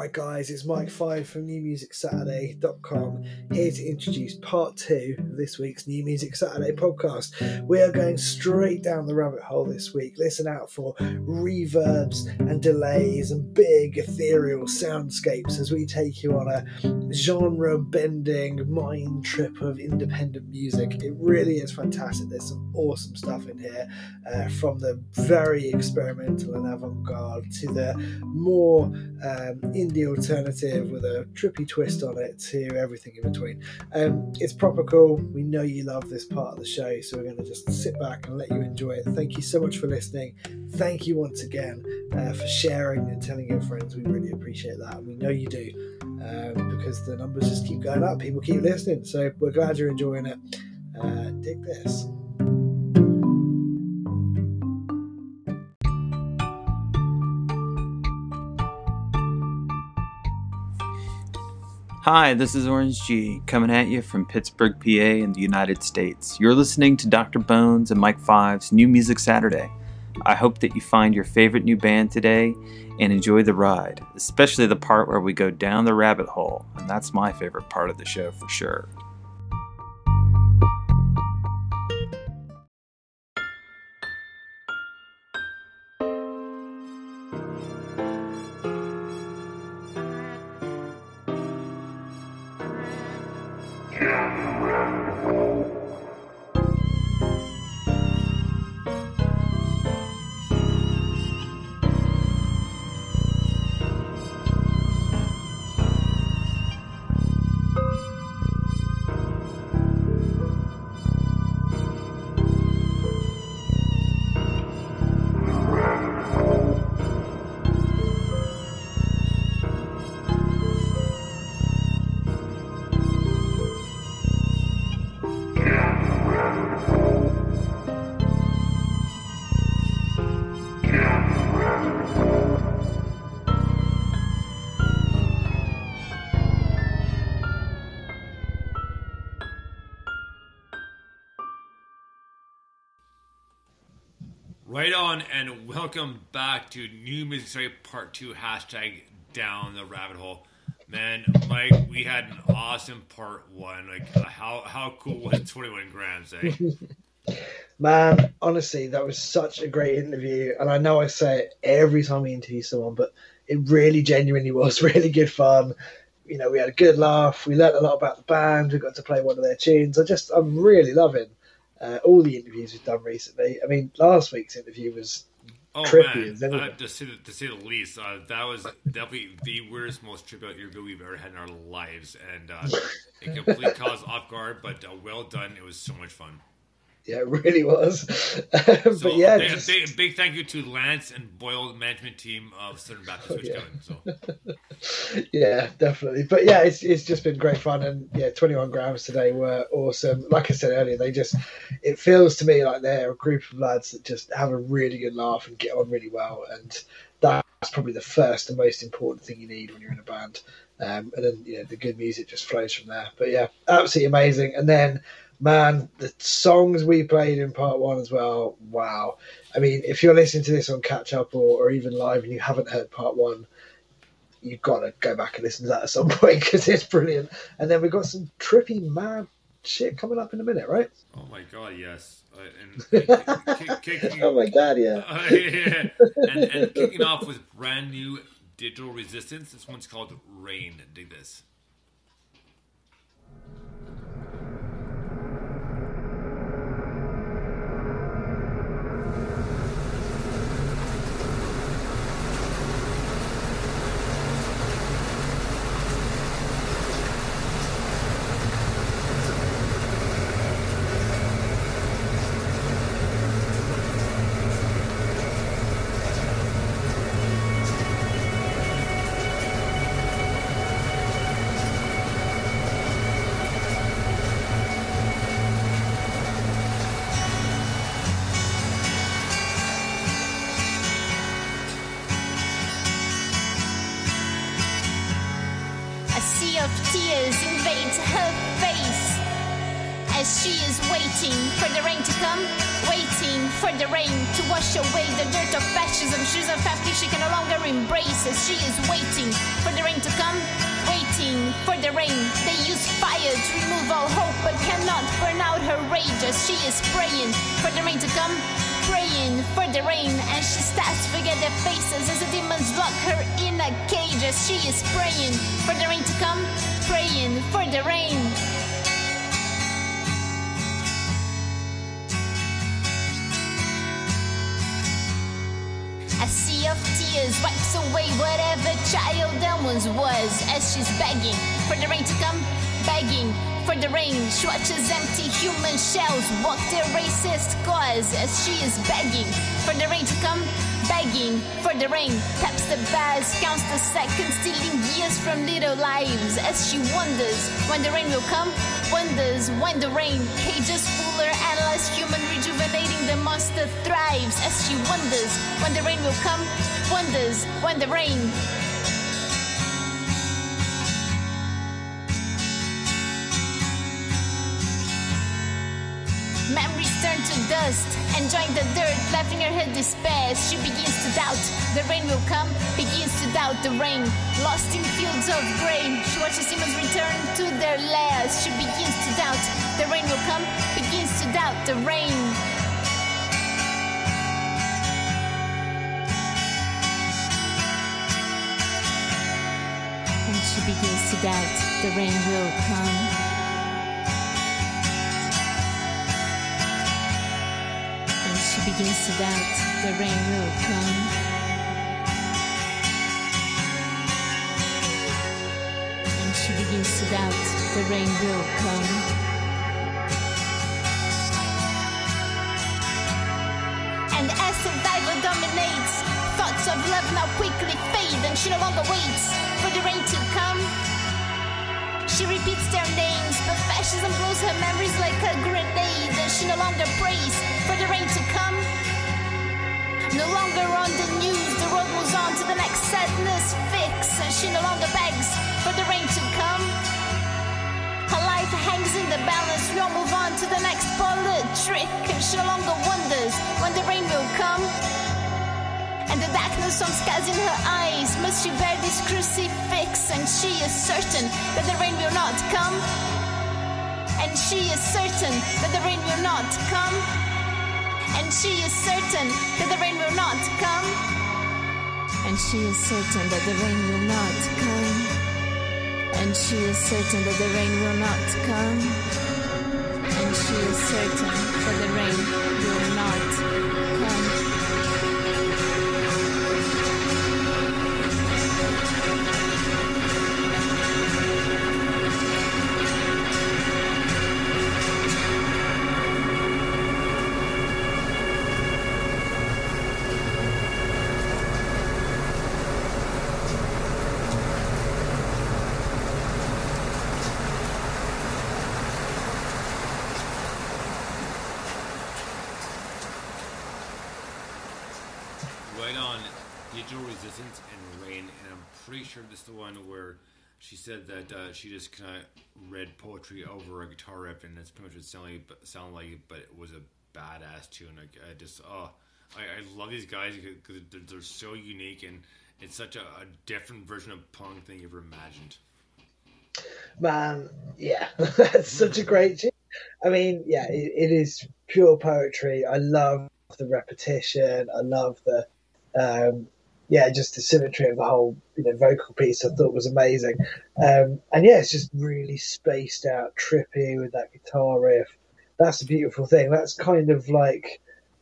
Alright, guys, it's Mike Five from NewMusicSaturday.com here to introduce part two of this week's New Music Saturday podcast. We are going straight down the rabbit hole this week. Listen out for reverbs and delays and big ethereal soundscapes as we take you on a genre bending mind trip of independent music. It really is fantastic. There's some awesome stuff in here uh, from the very experimental and avant garde to the more um, indie alternative with a trippy twist on it to everything in between. Um, it's proper cool. We know you love this part of the show, so we're going to just sit back and let you enjoy it. Thank you so much for listening. Thank you once again uh, for sharing and telling your friends. We really appreciate that, and we know you do um, because the numbers just keep going up. People keep listening, so we're glad you're enjoying it. Uh, dig this. Hi, this is Orange G, coming at you from Pittsburgh, PA, in the United States. You're listening to Dr. Bones and Mike Five's New Music Saturday. I hope that you find your favorite new band today and enjoy the ride, especially the part where we go down the rabbit hole, and that's my favorite part of the show for sure. Welcome back to New Music Saturday Part 2, hashtag down the rabbit hole. Man, Mike, we had an awesome part one. Like, uh, how, how cool was 21 grams, eh? Man, honestly, that was such a great interview. And I know I say it every time we interview someone, but it really genuinely was really good fun. You know, we had a good laugh. We learned a lot about the band. We got to play one of their tunes. I just, I'm really loving uh, all the interviews we've done recently. I mean, last week's interview was Oh trippy man, uh, to, say the, to say the least, uh, that was definitely the weirdest, most tripped out interview we've ever had in our lives, and uh, it completely caught us off guard. But uh, well done. It was so much fun. Yeah, it really was. Um, So but yeah, big, just- big, big thank you to Lance and Boyle management team of Southern Baptist Oh, yeah. Kevin. So yeah, definitely. But yeah, it's it's just been great fun, and yeah, 21 grams today were awesome. Like I said earlier, they just it feels to me like they're a group of lads that just have a really good laugh and get on really well, and that's probably the first and most important thing you need when you're in a band. Um, and then you know the good music just flows from there. But yeah, absolutely amazing. And then man, the songs we played in part one as well. Wow. I mean, if you're listening to this on catch up or, or even live and you haven't heard part one, you've got to go back and listen to that at some point because it's brilliant. And then we've got some trippy, mad shit coming up in a minute, right? oh my god, yes, and kick, kicking, oh my god, yeah. Uh, yeah. And, and kicking off with brand new digital resistance. This one's called Rain. Dig this. Embrace as she is waiting for the rain to come, waiting for the rain. They use fire to remove all hope but cannot burn out her rage as she is praying for the rain to come, praying for the rain. And she starts to forget their faces as the demons lock her in a cage as she is praying for the rain to come, praying for the rain. Tears wipes away whatever child that once was as she's begging for the rain to come, begging for the rain. She watches empty human shells walk their racist cause as she is begging for the rain to come, begging for the rain. Taps the bars, counts the seconds, stealing years from little lives as she wonders when the rain will come, wonders when the rain cages fuller and less human, monster thrives as she wonders when the rain will come, wonders when the rain. Memories turn to dust and join the dirt, laughing her head despair. She begins to doubt the rain will come, begins to doubt the rain. Lost in fields of grain, she watches humans return to their lairs. She begins to doubt the rain will come, begins to doubt the rain. To doubt the rain will come. And she begins to doubt the rain will come. And she begins to doubt the rain will come. And as survival dominates, thoughts of love now quickly fade, and she no longer waits for the rain to come. She repeats their names, but fascism blows her memories like a grenade, and she no longer prays for the rain to come. No longer on the news, the road moves on to the next sadness fix, and she no longer begs for the rain to come. Her life hangs in the balance, we all move on to the next bullet trick, and she no longer wonders when the rain will come. And the darkness from scars in her eyes, must she bear this crucifix? And she is certain that the rain will not come. And she is certain that the rain will not come. And she is certain that the rain will not come. And she is certain that the rain will not come. And she is certain that the rain will not come. And she is certain that the rain will not And Rain, and I'm pretty sure this is the one where she said that uh, she just kind of read poetry over a guitar riff, and that's pretty much what it sounded like, but it was a badass tune. I just, oh, I, I love these guys because they're, they're so unique, and it's such a, a different version of punk than you ever imagined. Man, yeah, that's such a great tune. I mean, yeah, it, it is pure poetry. I love the repetition. I love the, um, yeah, just the symmetry of the whole, you know, vocal piece. I thought was amazing. Um, and yeah, it's just really spaced out, trippy with that guitar riff. That's a beautiful thing. That's kind of like,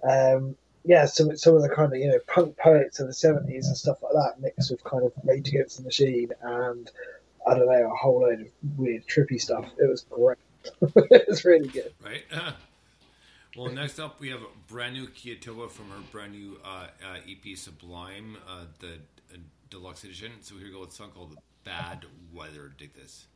um, yeah, some some of the kind of you know punk poets of the seventies and stuff like that, mixed with kind of Rage Against the Machine and I don't know a whole load of weird trippy stuff. It was great. it was really good. right? well, next up we have a brand new Kiatova from her brand new uh, uh, EP Sublime, uh, the uh, deluxe edition. So here we go with a song called Bad Weather. Dig this.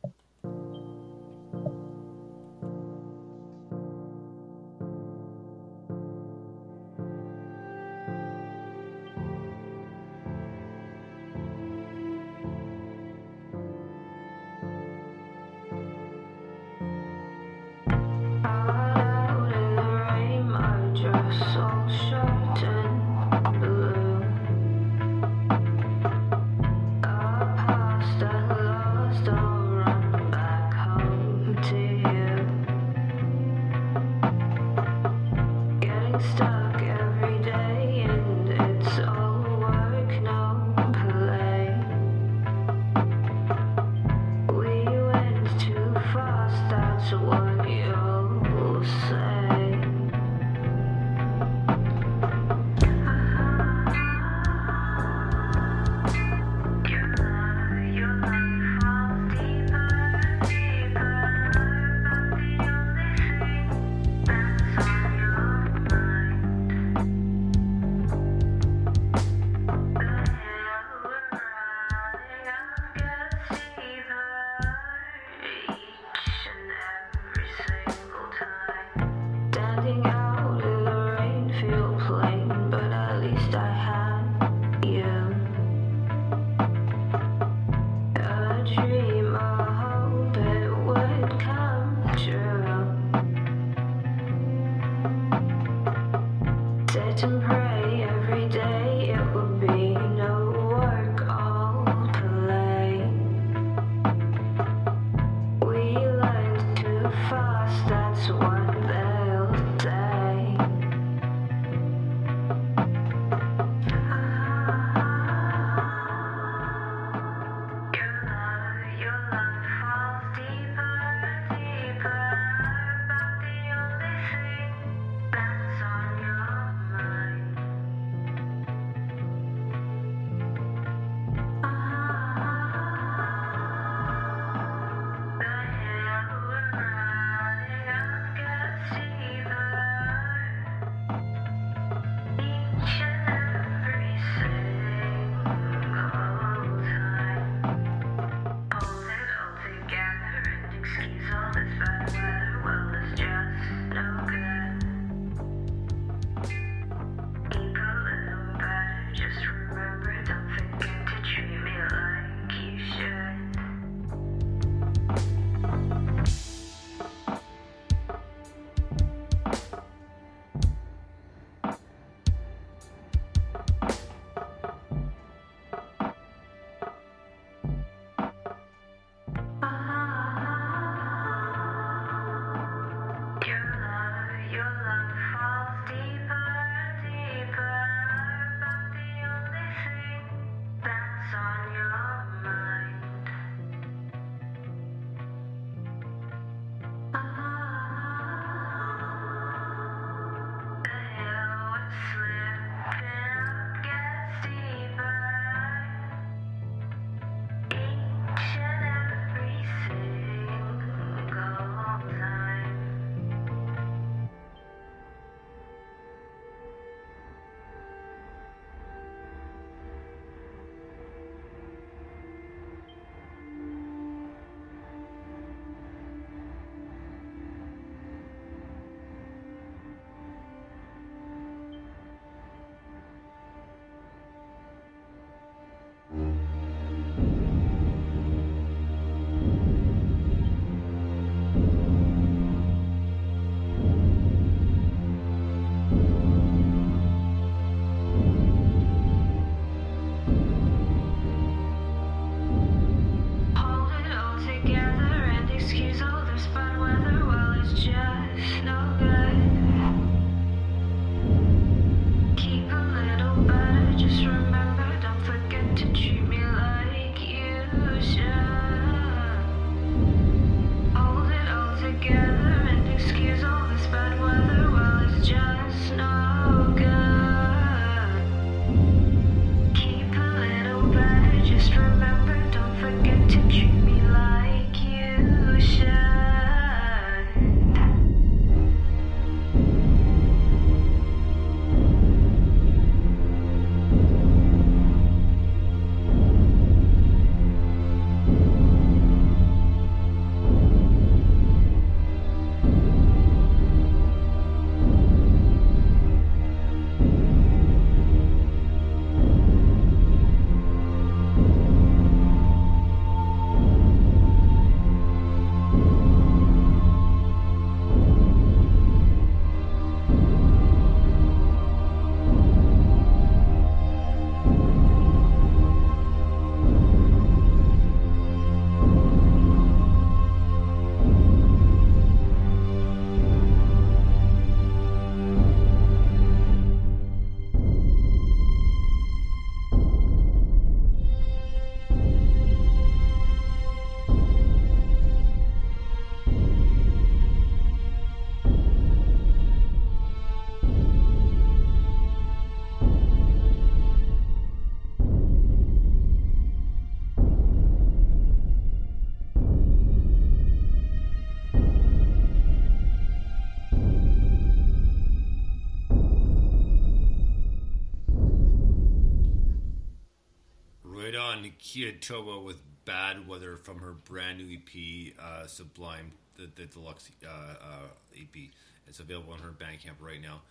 Kia Toba with Bad Weather from her brand new EP, uh, Sublime, the, the deluxe uh, uh, EP. It's available on her Bandcamp right now.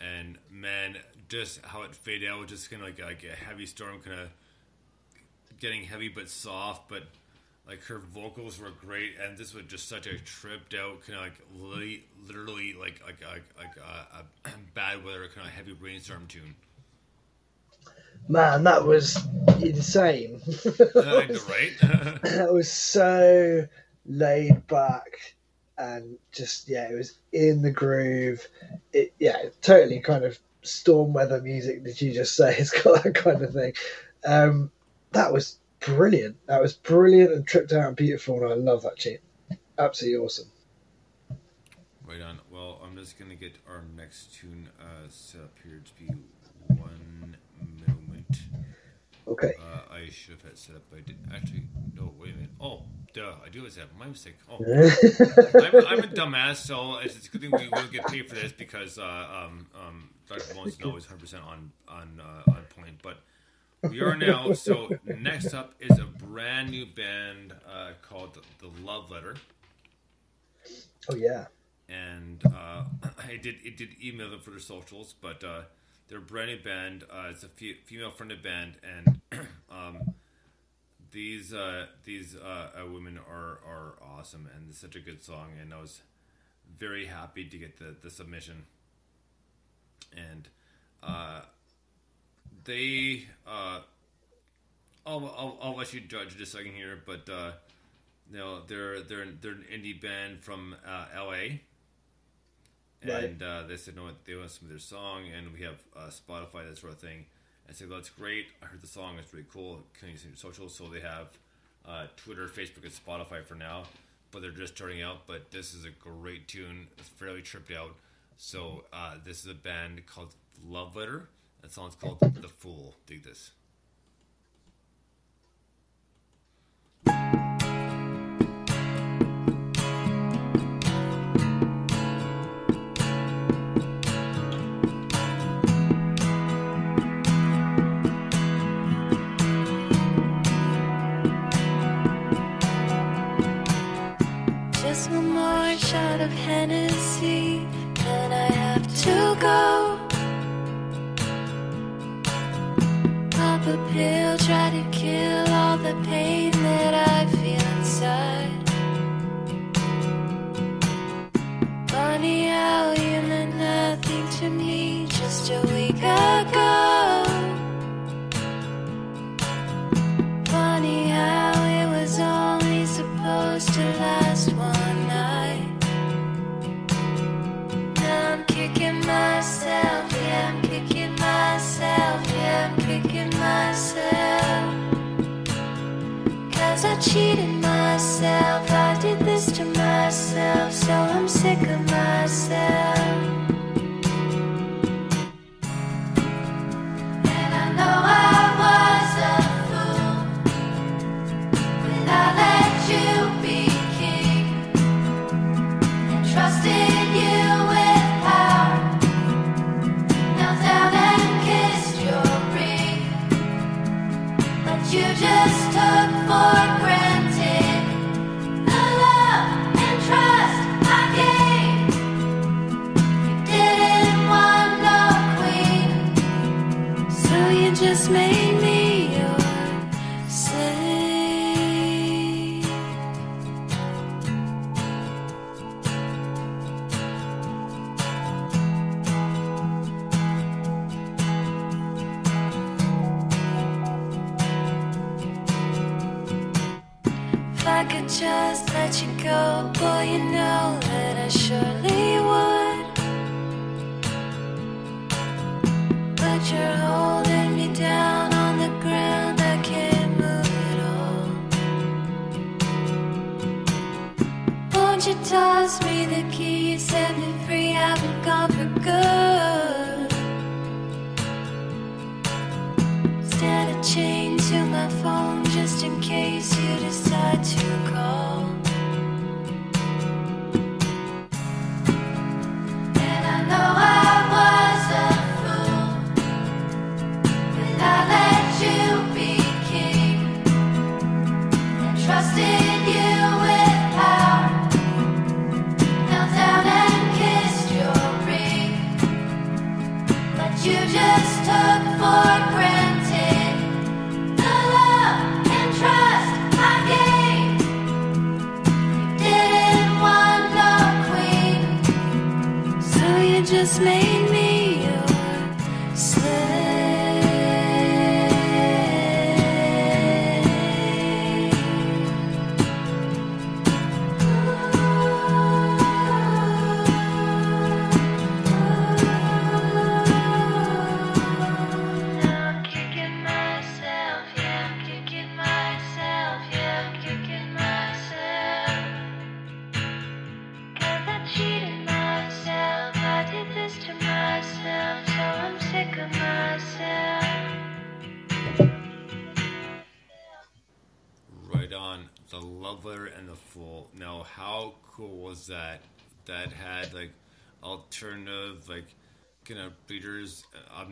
And man, just how it faded out, just kind of like, like a heavy storm, kind of getting heavy but soft, but like her vocals were great, and this was just such a tripped out kind of like literally, literally like like like, like a, a bad weather kind of heavy rainstorm tune. Man, that was insane. Right? that was so laid back and just yeah, it was in the groove. It yeah, totally kind of storm weather music. Did you just say it's got that kind of thing? Um, that was brilliant. That was brilliant and tripped out and beautiful, and I love that tune. Absolutely awesome. right on. Well, I'm just gonna get our next tune uh, set up here to be. Okay. Uh, I should have had set up. I didn't actually. No, wait a minute. Oh, duh! I do have my mistake. Oh, I'm, I'm a dumbass, so it's, it's a good thing we will get paid for this because uh, um, um, Dr. Bones is always 100 percent on on uh, on point. But we are now. So next up is a brand new band uh, called the, the Love Letter, oh yeah. and uh, I did it did email them for their socials, but uh, they're a brand new band. Uh, it's a fe- female fronted band, and um, these uh, these uh, uh, women are are awesome, and it's such a good song. And I was very happy to get the the submission, and uh, they. Uh, I'll, I'll, I'll let you judge in a second here, but you know they're they're they're an indie band from L.A. Right. And uh, they said no, they want some of their song, and we have uh, Spotify that sort of thing. I said, well, that's great. I heard the song; it's really cool. Can you see your socials? So they have uh, Twitter, Facebook, and Spotify for now, but they're just starting out. But this is a great tune. It's fairly tripped out. So uh, this is a band called Love Letter. That song's called "The Fool." Dig this.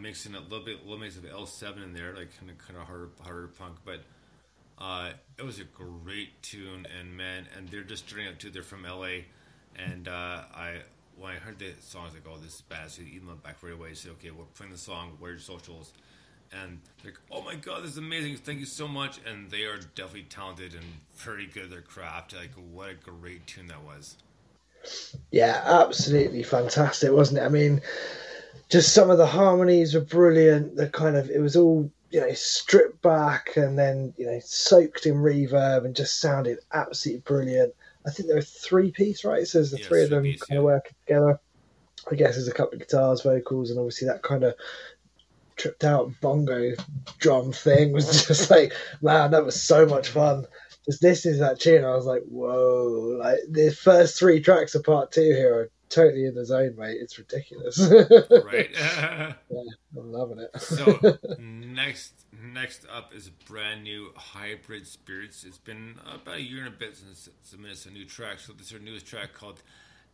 Mixing a little bit, little mix of L seven in there, like kind of kind of harder, harder punk. But uh, it was a great tune, and man, and they're just turning out too. They're from LA, and uh, I when I heard the song, I was like, oh, this is bad. So you emailed back right away. Say, okay, we're playing the song. Where are your socials? and like, "Oh my god, this is amazing! Thank you so much!" And they are definitely talented and very good at their craft. Like, what a great tune that was! Yeah, absolutely fantastic, wasn't it? I mean, just some of the harmonies were brilliant. The kind of it was all you know stripped back and then you know soaked in reverb and just sounded absolutely brilliant. I think there were three piece, right? So there's the Yeah, three of them three-piece, kind of yeah. working together. I guess there's a couple of guitars, vocals, and obviously that kind of tripped out bongo drum thing was just like, man, that was so much fun. Just listening to that tune, I was like, whoa! Like the first three tracks of part two here are totally in the zone, mate. It's ridiculous. Right. I'm loving it. so next, next up is a brand new hybrid spirits. It's been about a year and a bit since submitted a new track. So this is their newest track called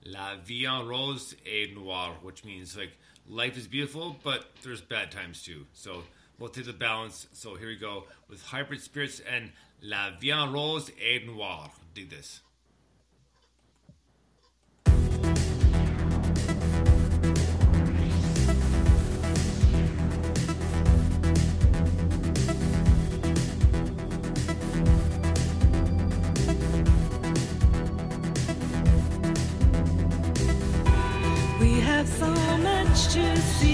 La Vie en Rose et Noir, which means like life is beautiful, but there's bad times too. So we'll take the balance. So here we go with hybrid spirits and La Vie en Rose et Noir. Dig this. Have so much to see.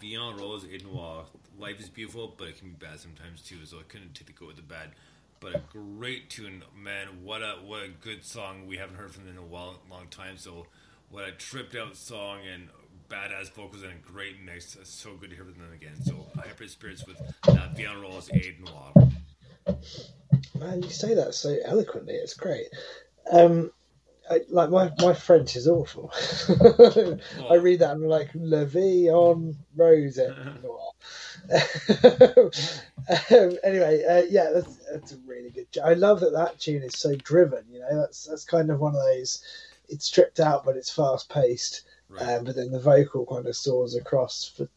Vie en Rose Noir. Life is beautiful, but it can be bad sometimes too. So I couldn't take the good with the bad. But a great tune, man. What a what a good song. We haven't heard from them in a while, long time. So what a tripped out song and badass vocals and a great mix. It's so good to hear from them again. So hybrid spirits with La Vie en Rose et Noir. Man, you say that so eloquently. It's great. Um, I, like my, my French is awful. I read that and I'm like vie en rose um, anyway, uh, yeah, that's, that's a really good. I love that that tune is so driven. You know, that's that's kind of one of those. It's stripped out, but it's fast paced. Right. Um, but then the vocal kind of soars across for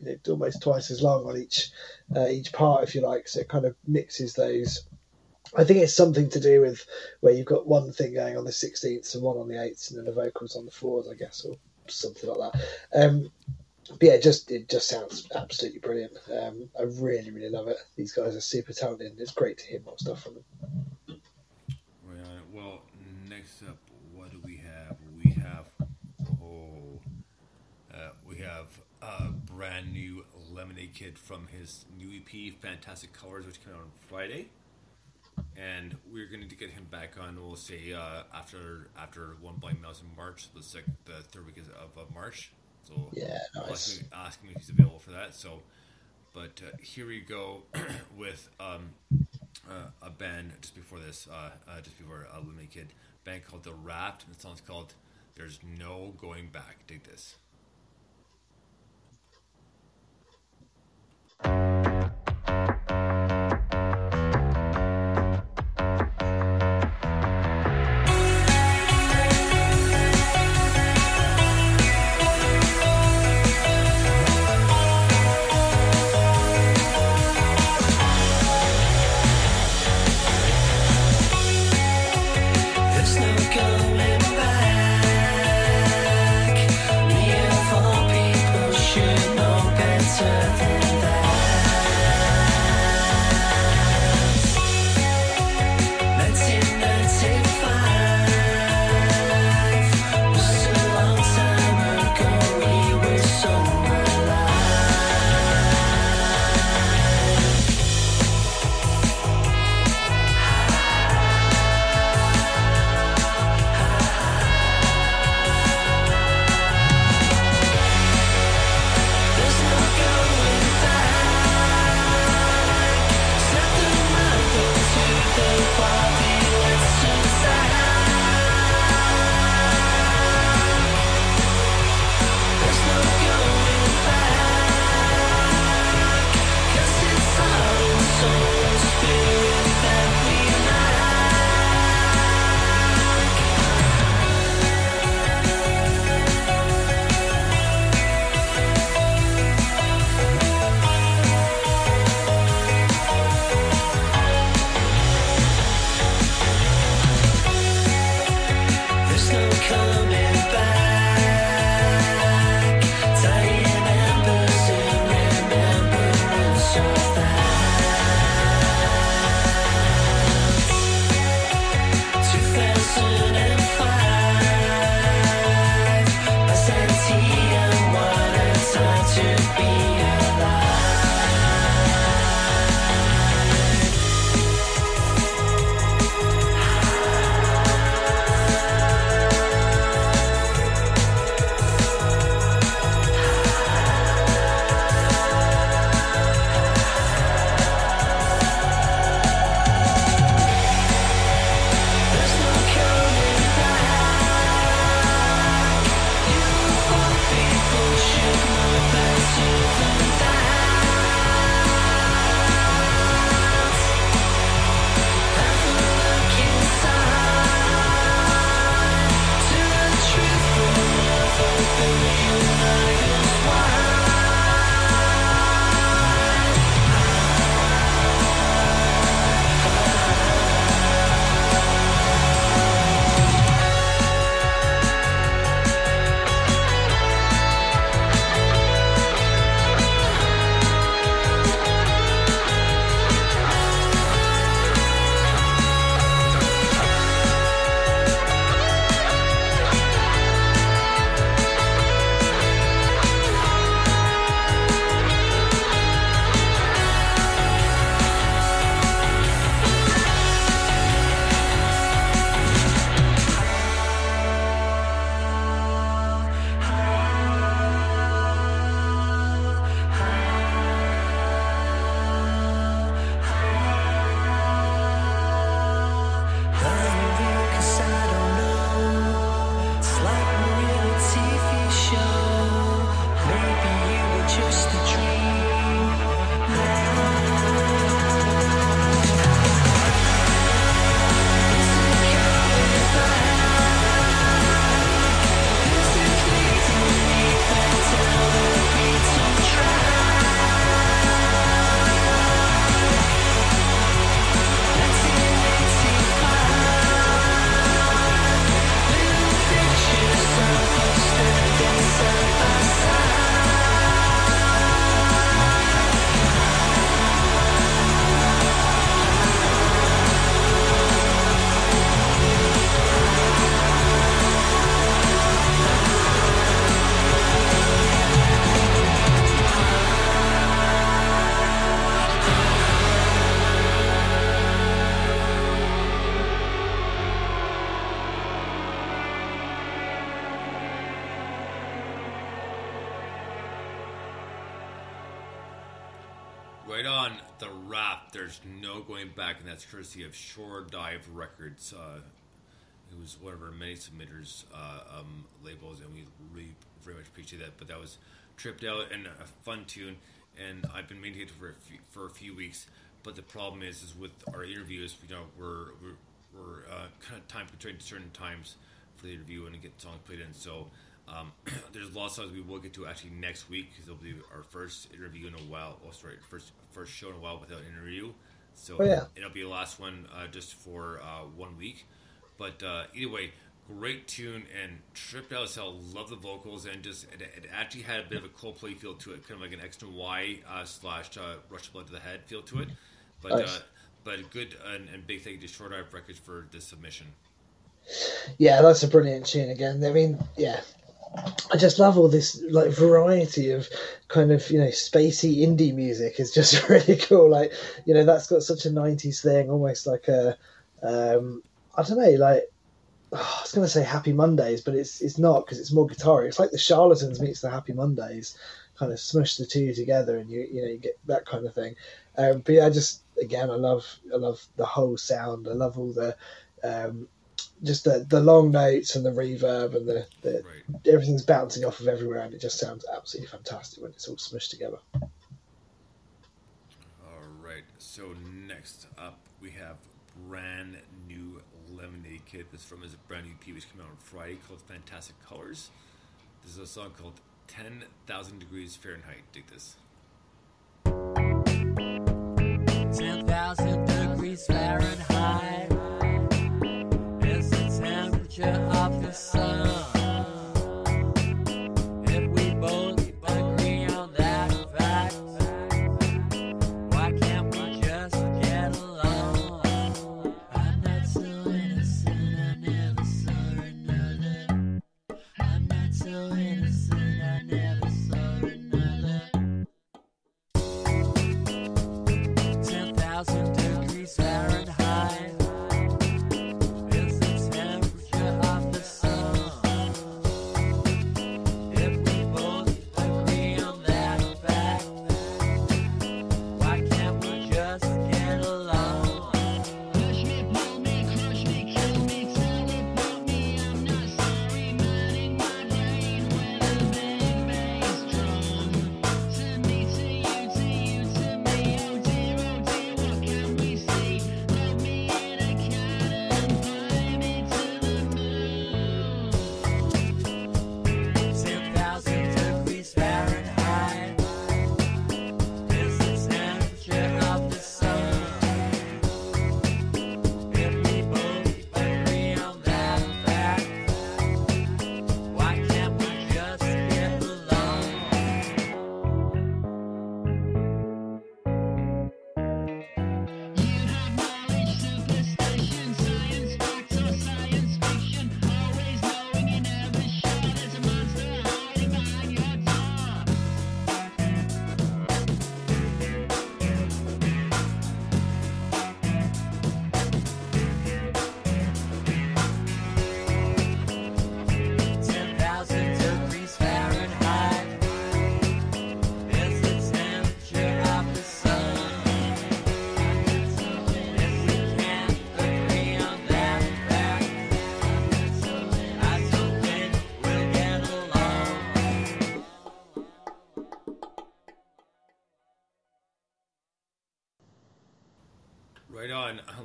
you know almost twice as long on each uh, each part, if you like. So it kind of mixes those. I think it's something to do with where you've got one thing going on the 16th and one on the 8th, and then the vocals on the 4th, I guess, or something like that. Um, but yeah, it just it just sounds absolutely brilliant. Um, I really, really love it. These guys are super talented. And It's great to hear more stuff from them. Well, next up, what do we have? We have oh, uh, we have a brand new Lemonade Kid from his new EP, Fantastic Colors, which came out on Friday. And we're going to get him back on. We'll say uh, after after One Blind Mouse in March, the sec- the third week of, of March. So Yeah, I'll nice. ask him, ask him if he's available for that. So, but uh, here we go with um, uh, a band just before this, uh, uh, just before uh, Lemonade Kid, band called The Raft, and the song's called "There's No Going Back." Dig this. That's courtesy of Shore Dive Records. Uh, it was one of our many submitters uh, um, labels, and we really very much appreciate that. But that was tripped out and a fun tune, and I've been maintaining it for a few, for a few weeks. But the problem is, is with our interviews, you know, we're we're, we're uh, kind of time constrained certain times for the interview and to get songs played in. So um, there's a lot of songs we will get to actually next week because it'll be our first interview in a while. Oh, sorry, first first show in a while without an interview. So Oh, yeah. it'll be the last one uh, just for uh, one week. But uh, either way, great tune and tripped out as hell. Love the vocals and just it, it actually had a bit of a Coldplay feel to it, kind of like an X and Y uh, slash uh, Rush of Blood to the Head feel to it. But Nice. uh, but good and, and big thank you to Shore Dive Records for this submission. Yeah, that's a brilliant tune again. I mean, yeah, I just love all this like variety of kind of you know spacey indie music. is just really cool. Like you know that's got such a '90s thing, almost like a um, I don't know, like I was going to say Happy Mondays, but it's it's not because it's more guitar. It's like the Charlatans meets the Happy Mondays, kind of smush the two together, and you you know you get that kind of thing. Um, but yeah, I just again I love I love the whole sound. I love all the um, just the the long notes and the reverb and the, the Right. everything's bouncing off of everywhere, and it just sounds absolutely fantastic when it's all smushed together. All right. So next up, we have brand new Lemonade Kid. This is from his brand new EP, which came out on Friday, called Fantastic Colors. This is a song called 10,000 Degrees Fahrenheit. Dig this. 10,000 degrees Fahrenheit sun.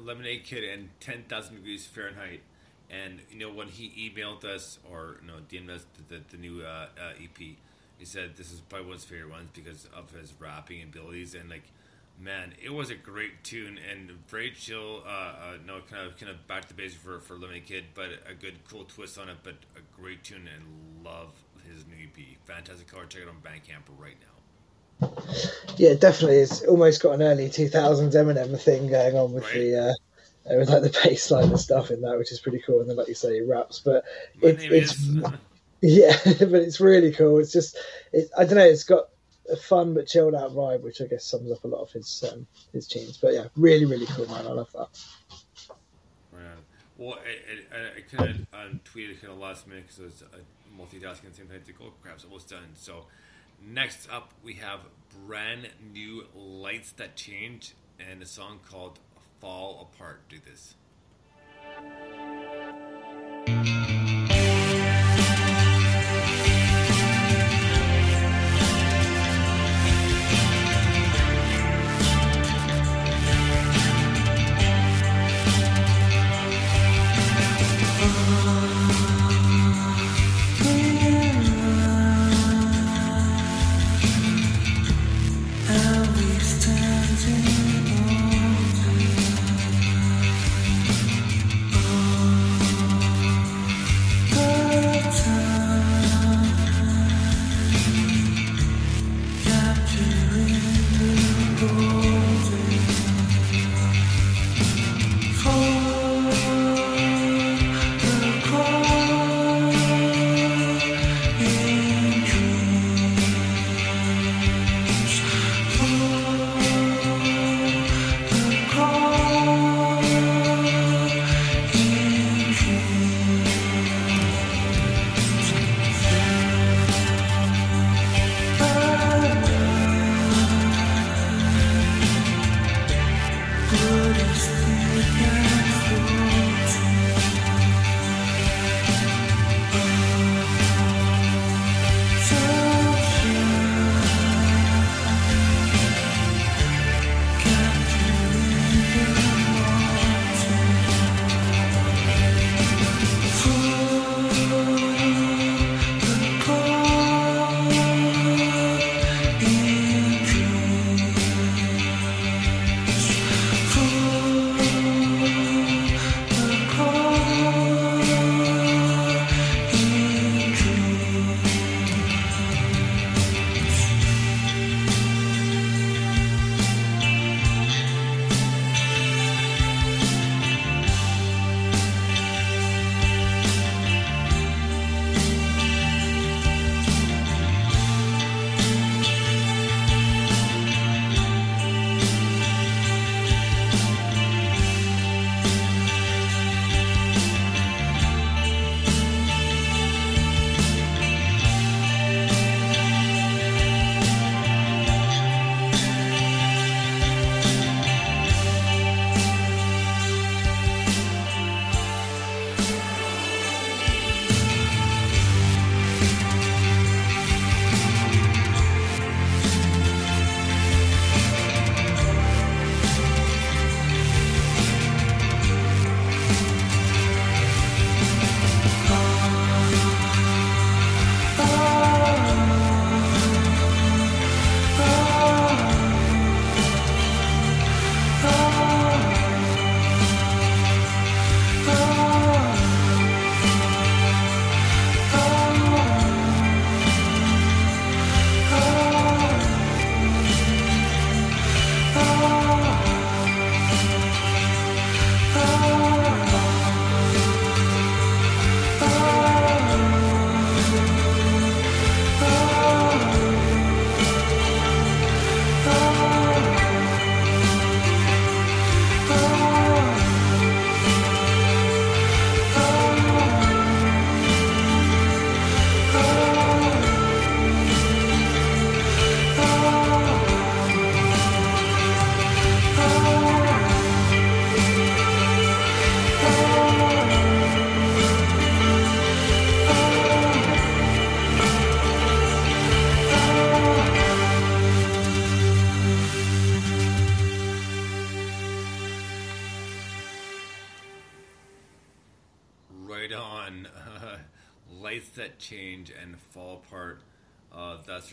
Lemonade Kid and 10,000 Degrees Fahrenheit. And, you know, when he emailed us, or, you know, DM'd us the, the, the new uh, uh, EP, he said this is probably one of his favorite ones because of his rapping abilities. And, like, man, it was a great tune and very chill, uh, uh, no, kind of kind of back to basics for, for Lemonade Kid, but a good, cool twist on it, but a great tune and love his new EP. Fantastic color. Check it on Bandcamp right now. Yeah, definitely. It's almost got an early 2000s Eminem thing going on with Right. the uh, with like the bass line and stuff in that, which is pretty cool. And then, like you say, he raps, but it, it's is. yeah, but it's really cool. It's just, it, I don't know, it's got a fun but chilled out vibe, which I guess sums up a lot of his um, his tunes. But yeah, really, really cool, man. I love that. Right. Well, I, I, I kind of um, tweeted kind of last minute because I was uh, multitasking at the same time. Like, oh crap, it's almost done. So Next up, we have brand new Lights That Change and a song called Fall Apart. Do this.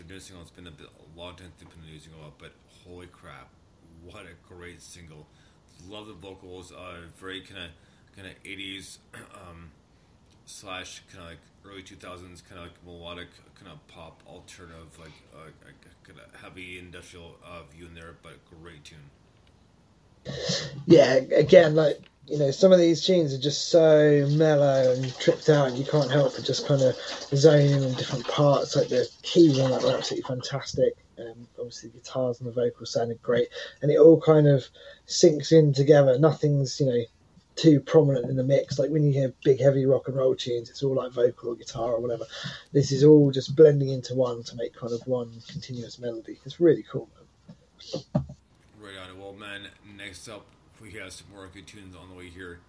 Uh, new single. It's been a, long time since they've been a new single, but holy crap, what a great single! Love the vocals. Uh, very kind of kind of eighties um, slash kind of like early two thousands, kind of like melodic, kind of pop alternative, like uh, kind of heavy industrial uh, view in there, but great tune. yeah, again, like you know, some of these tunes are just so mellow and tripped out, and you can't help but just kind of zone in on different parts. Like the keys on that were absolutely fantastic. Um, obviously, the guitars and the vocals sounded great, and it all kind of sinks in together. Nothing's you know too prominent in the mix. Like when you hear big heavy rock and roll tunes, it's all like vocal or guitar or whatever. This is all just blending into one to make kind of one continuous melody. It's really cool. Man. Right on. Well, man, next up, we have some more good tunes on the way here.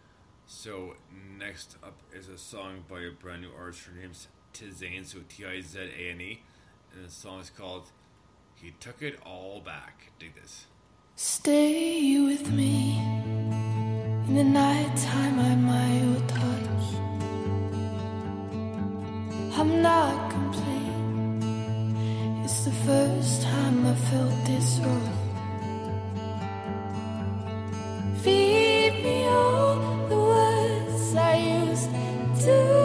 So, next up is a song by a brand new artist. Her name's Tizane, so T I Z A N E. And the song is called He Took It All Back. Dig this. Stay with me in the nighttime. I'm my your touch. I'm not complete. It's the first time I felt this rough. Feed me all the words I used to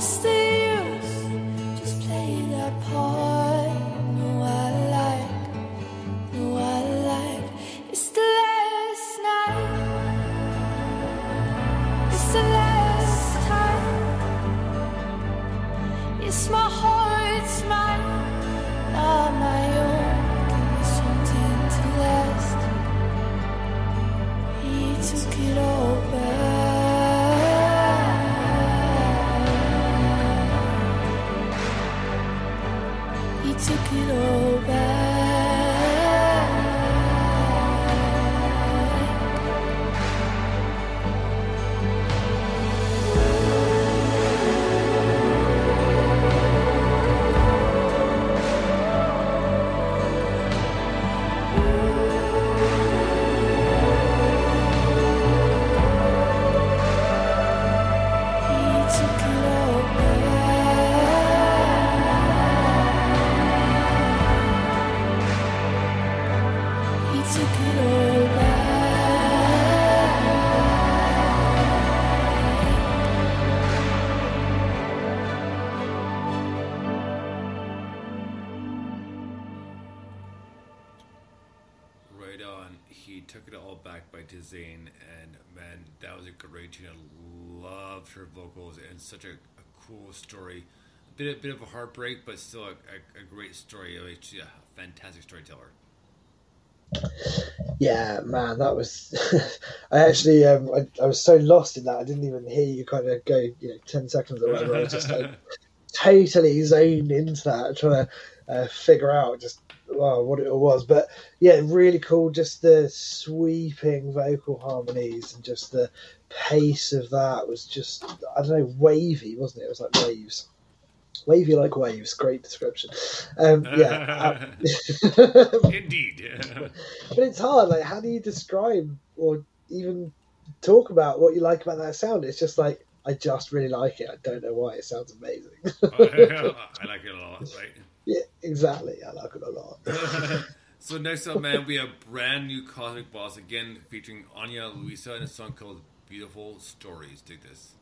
Use? Just play that part. Tizane, and man, that was a great tune. I loved her vocals and such a, a cool story. A bit, a bit of a heartbreak, but still a, a, a great story. I mean, She's a fantastic storyteller. Yeah, man, that was. I actually, um, I, I was so lost in that I didn't even hear you kind of go, you know, ten seconds or whatever. I was just like totally zoned into that, trying to uh, figure out just wow, what it all was. But yeah, really cool. Just the sweeping vocal harmonies and just the pace of that was just I don't know, wavy, wasn't it? It was like waves. Wavy like waves, great description. Um, yeah, Indeed. but it's hard. Like, how do you describe or even talk about what you like about that sound? It's just like I just really like it. I don't know why. It sounds amazing. I like it a lot, right? Yeah, exactly. I like it a lot. so next up, man, we have brand new Cosmic Boss again featuring Anya Luisa in a song called "Beautiful Stories." Dig this.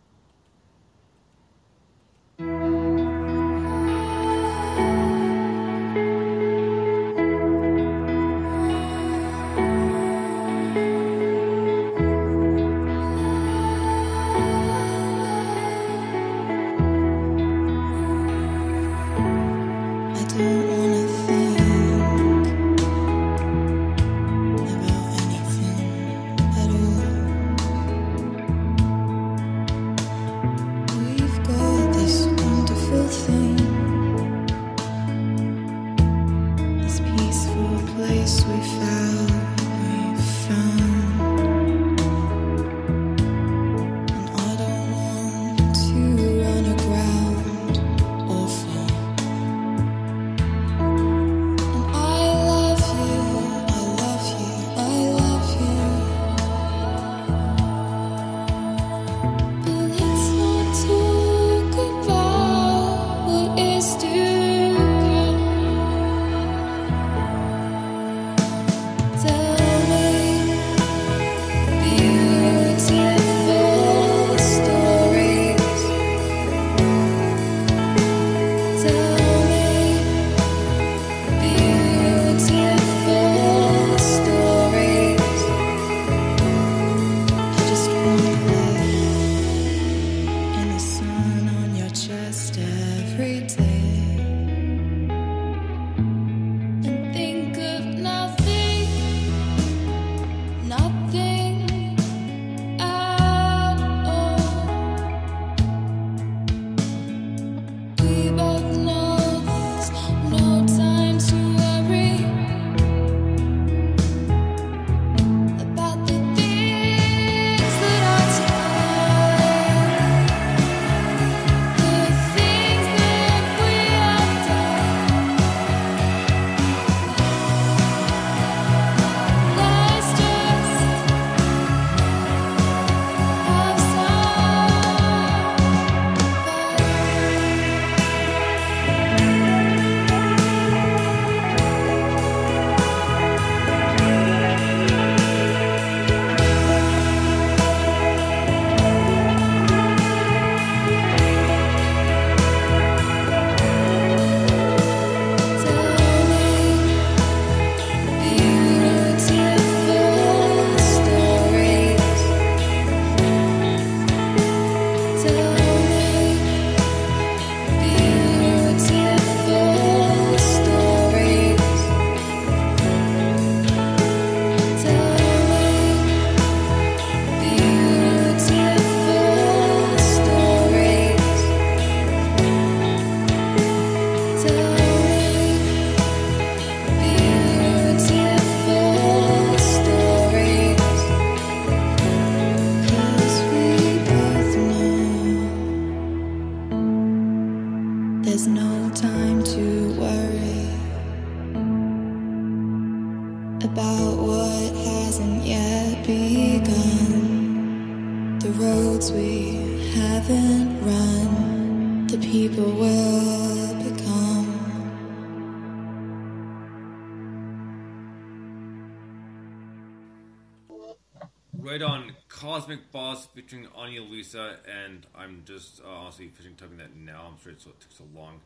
Featuring Anya Lisa, and I'm just uh, honestly fishing typing that now. I'm sure what took so long,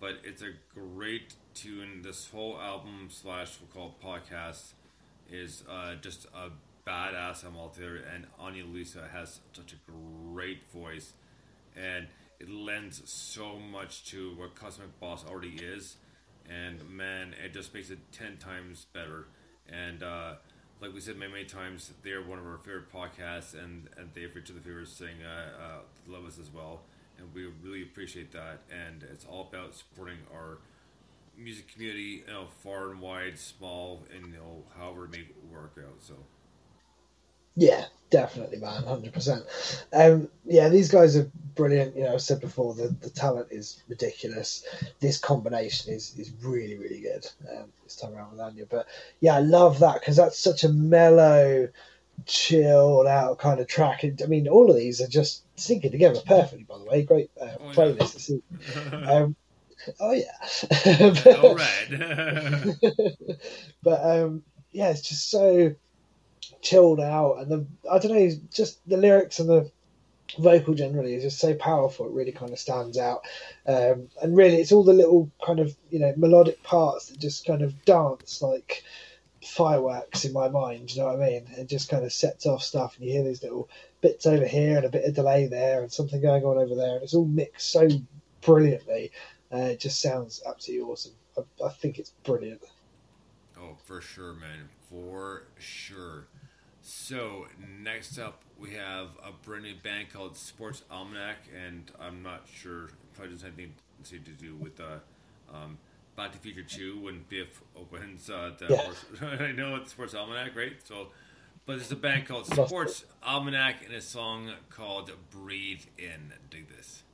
but it's a great tune. This whole album slash we'll call it podcast is uh, just a badass album altogether, and Anya Lisa has such a great voice, and it lends so much to what Cosmic Boss already is, and man, it just makes it ten times better. And uh, like we said many, many times, they're one of our favorite podcasts, and, and they've reached the favor saying uh, uh, love us as well, and we really appreciate that. And it's all about supporting our music community, you know, far and wide, small, and you know, however it may work out. So Yeah, definitely, man, hundred percent. Um, yeah, these guys are brilliant. You know, I've said before the the talent is ridiculous. This combination is is really really good. Um, this time around with Anya, but yeah, I love that because that's such a mellow, chilled out kind of track. And, I mean, all of these are just syncing together perfectly. By the way, great uh, Oh, yeah. playlist. to see. Um, oh yeah, all right. but um, yeah, it's just so chilled out, and the I don't know, just the lyrics and the vocal generally is just so powerful. It really kind of stands out, um, and really, it's all the little kind of you know melodic parts that just kind of dance like fireworks in my mind. You know what I mean? It just kind of sets off stuff, and you hear these little bits over here and a bit of delay there, and something going on over there, and it's all mixed so brilliantly. Uh, it just sounds absolutely awesome. I, I think it's brilliant. Oh, for sure, man. For sure. So, next up, we have a brand new band called Sports Almanac, and I'm not sure if it has anything to do with uh, um, Back to the Future 2 when Biff opens uh, the Yeah. horse. I know it's Sports Almanac, right? So, but there's a band called Sports Almanac and a song called Breathe In. Dig this.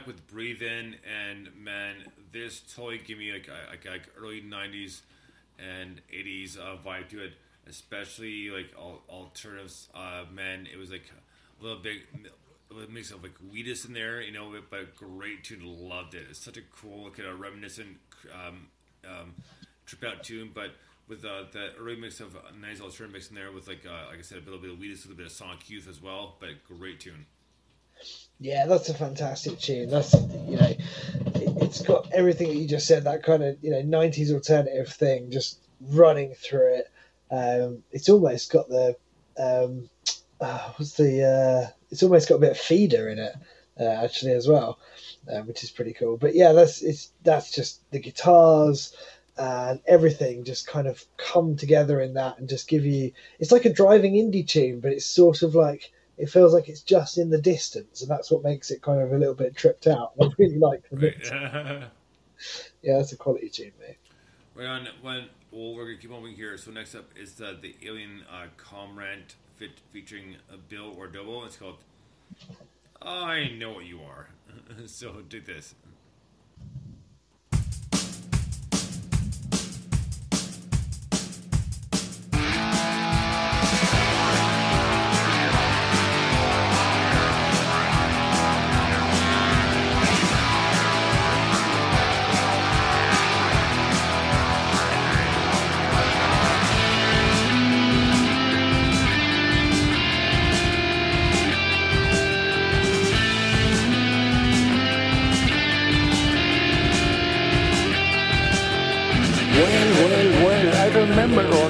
Almanac with Breathe In, and man, this totally gave me like like, like early '90s and '80s uh, vibe to it, especially like al- alternatives. Uh, man, it was like a little bit a mix of like Wheatus in there, you know, but great tune. Loved it. It's such a cool kind of reminiscent um, um, trip out tune, but. With uh, the early mix of a nice alternative mix in there, with like uh, like I said, a little bit of Wheatus, a little bit of Sonic Youth as well, but great tune. Yeah, that's a fantastic tune. That's you know, it, it's got everything that you just said. That kind of you know '90s alternative thing just running through it. Um, it's almost got the um, uh, what's the? Uh, it's almost got a bit of Feeder in it uh, actually as well, um, which is pretty cool. But yeah, that's it's that's just the guitars and everything just kind of come together in that and just give you. It's like a driving indie tune, but it's sort of like it feels like it's just in the distance, and that's what makes it kind of a little bit tripped out. I really like the Right. mix. Yeah, that's a quality tune, mate. right on. When well, we're gonna keep moving here. So next up is the the Alien uh, Comrade fit, featuring uh, Bill Ordobo. It's called "I Know What You Are." so do this.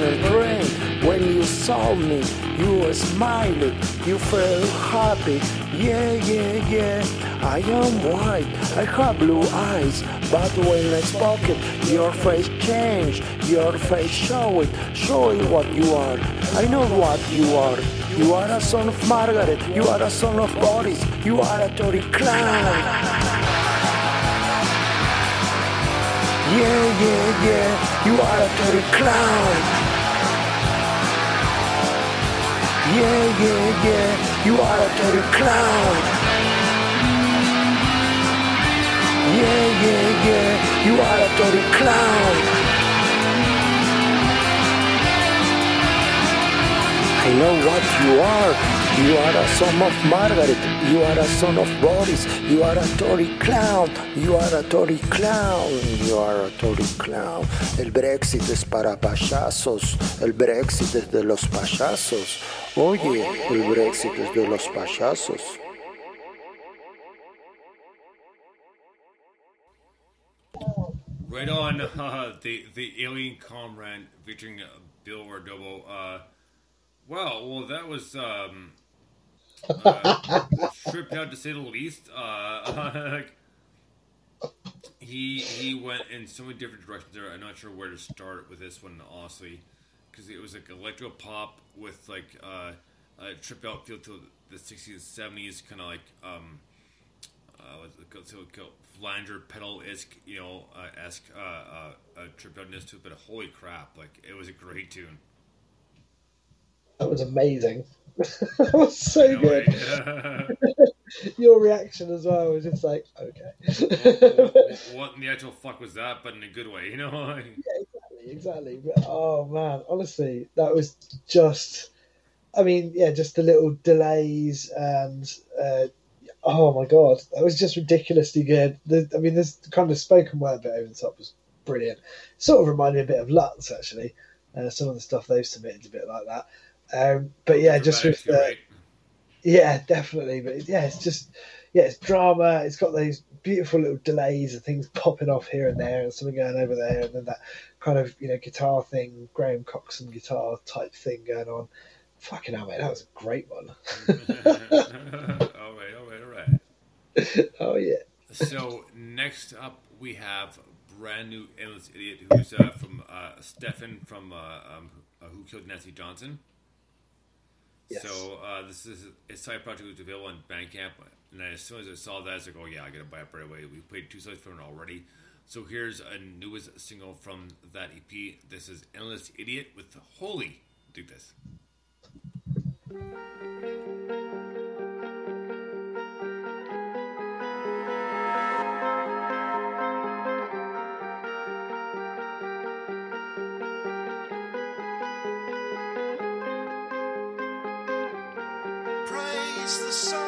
A when you saw me, you were smiling, you felt happy. Yeah, yeah, yeah. I am white, I have blue eyes, but when I spoke it, your face changed, your face showed, showing what you are. I know what you are. You are a son of Margaret, you are a son of Boris, you are a Tory clown. Yeah, yeah, yeah, you are a Tory clown. Yeah, yeah, yeah, you are a Tory clown. Yeah, yeah, yeah, you are a Tory clown. I know what you are. You are a son of Margaret. You are a son of Boris. You are a Tory clown. You are a Tory clown. You are a Tory clown. El Brexit es para payasos. El Brexit es de los payasos. Oye, el Brexit es de los payasos. Right on uh, the the Alien Comrade featuring Bill Ordobo. Uh, wow, well that was um, uh, tripped out to say the least. Uh, he he went in so many different directions there. I'm not sure where to start with this one, honestly, because it was like electro pop with like uh, a trip out feel to the 60s, 70s, kind of like um, uh, flanger pedal esque, you know, uh, esque uh, uh, trip outness to it. But holy crap, like it was a great tune. That was amazing. that was so know, good. Your reaction as well was just like, okay. what, what- what in the actual fuck was that? But in a good way, you know. Like, exactly, exactly. But oh man, honestly, that was just. I mean, yeah, just the little delays and. Uh, oh my god, that was just ridiculously good. The, I mean, this kind of spoken word bit over the top was brilliant. Sort of reminded me a bit of Lutz actually. Uh, some of the stuff they've submitted a bit like that. Um, but yeah, just with the, right. yeah, definitely. But yeah, it's just yeah, it's drama. It's got those beautiful little delays and things popping off here and there, and something going over there, and then that kind of you know guitar thing, Graham Coxon guitar type thing going on. Fucking hell, mate, that was a great one. all right, all right, all right. oh yeah, So next up, we have brand new endless idiot who's uh, from uh, Stefan from uh, um, uh, Who Killed Nancy Johnson. Yes. So uh, this is a side project was available on Bandcamp, and as soon as I saw that, I was like, "Oh yeah, I gotta buy it right away." We played two songs from it already. So here's a newest single from that EP. This is "Endless Idiot" with "Holy." Do this. The sun,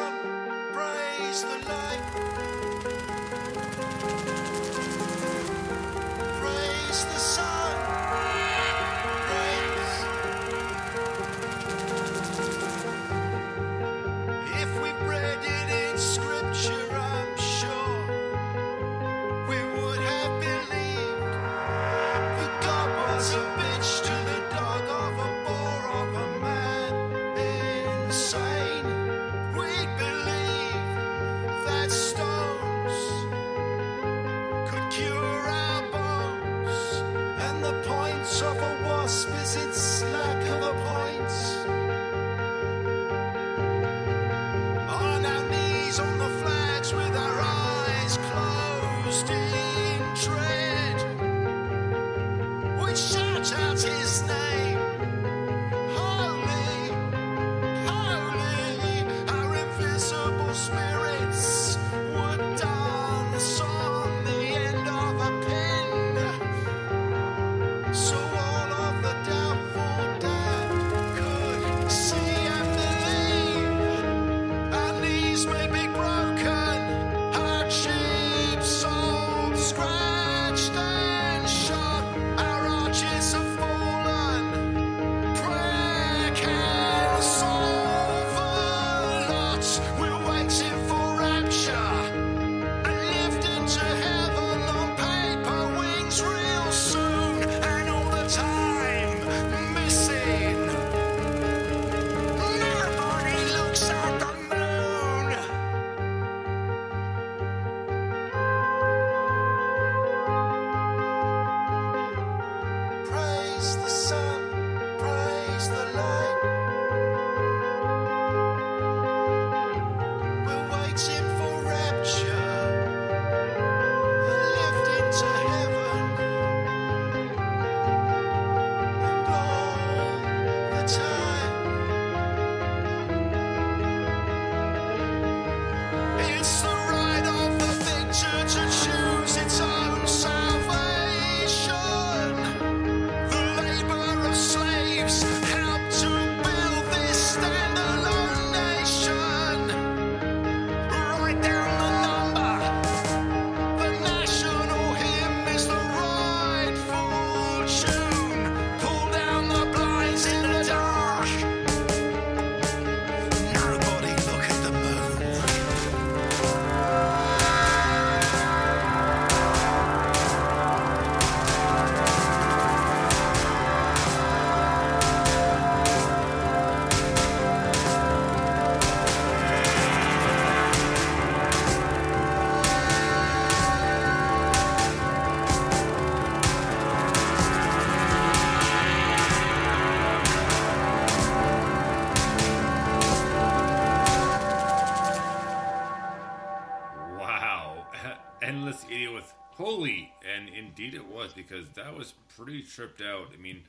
pretty tripped out. I mean,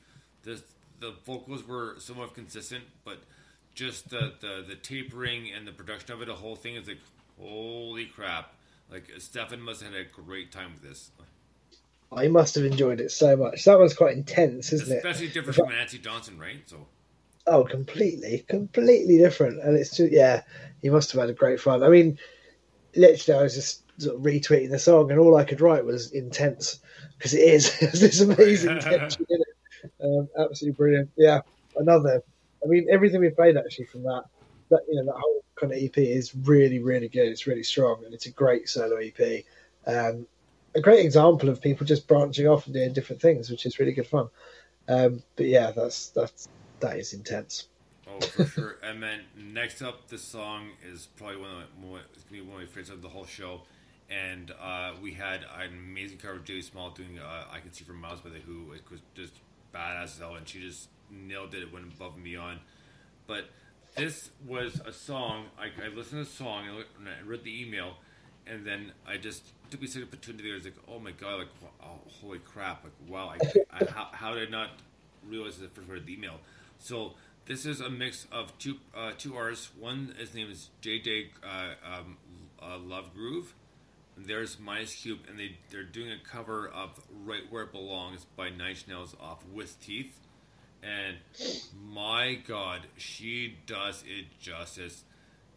this the vocals were somewhat consistent, but just the, the the tapering and the production of it, the whole thing is like, holy crap! Like Stefan must have had a great time with this, oh, I must have enjoyed it so much. That one's quite intense, isn't it? especially different from Nancy Johnson, right? So Oh, completely, completely different. And it's just, yeah, he must have had a great fun. I mean, literally, I was just sort of retweeting the song, and all I could write was intense because it is. It's this amazing tension in it. Um, absolutely brilliant. Yeah, another. I mean, everything we played actually from that, that you know, that whole kind of EP is really, really good. It's really strong, and it's a great solo EP. Um, a great example of people just branching off and doing different things, which is really good fun. Um, but yeah, that's that's that is intense. Oh, for sure. And then next up, this song is probably one of my, more, it's gonna be one of my favorites of the whole show. And uh, we had an amazing cover of Julie Small doing uh, "I Can See from Miles" by the Who. It was just badass as hell, and she just nailed it. It went above and beyond. But this was a song. I, I listened to the song and I read the email, and then I just took me a second to together. I was like, "Oh my god! Like, oh, holy crap! Like, wow! I, I, how, how did I not realize the first read the email?" So this is a mix of two uh, two artists. One his name is JJ uh, um, uh, Love Groove. There's Mice Cube, and they they're doing a cover of "Right Where It Belongs" by Nine Nails off with Teeth. And my God, she does it justice.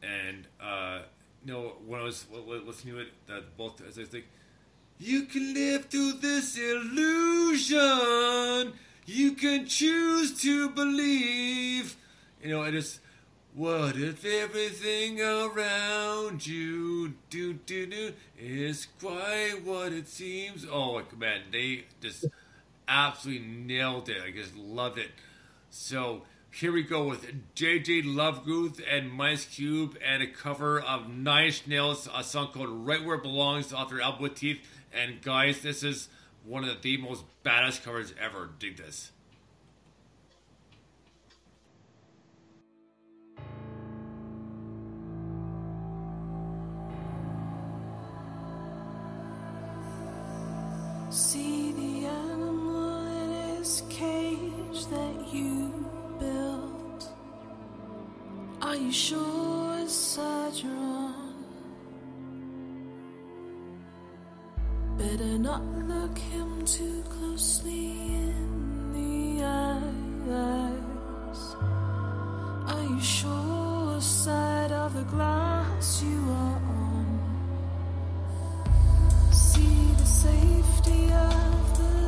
And uh, you know, when I was li- li- listening to it, that both as I like, you can live through this illusion. You can choose to believe. You know, it is. What if everything around you do do do is quite what it seems? Oh like, man, they just absolutely nailed it. I just loved it. So here we go with JJ Lovegood and Mice Cube and a cover of Nine Inch Nails, a song called Right Where It Belongs off their album with Teeth. And guys, this is one of the most badass covers ever. Dig this. See the animal in his cage that you built. Are you sure it's such wrong? Better not look him too closely in the eyes. Are you sure side of the glass you are on? See the safety of the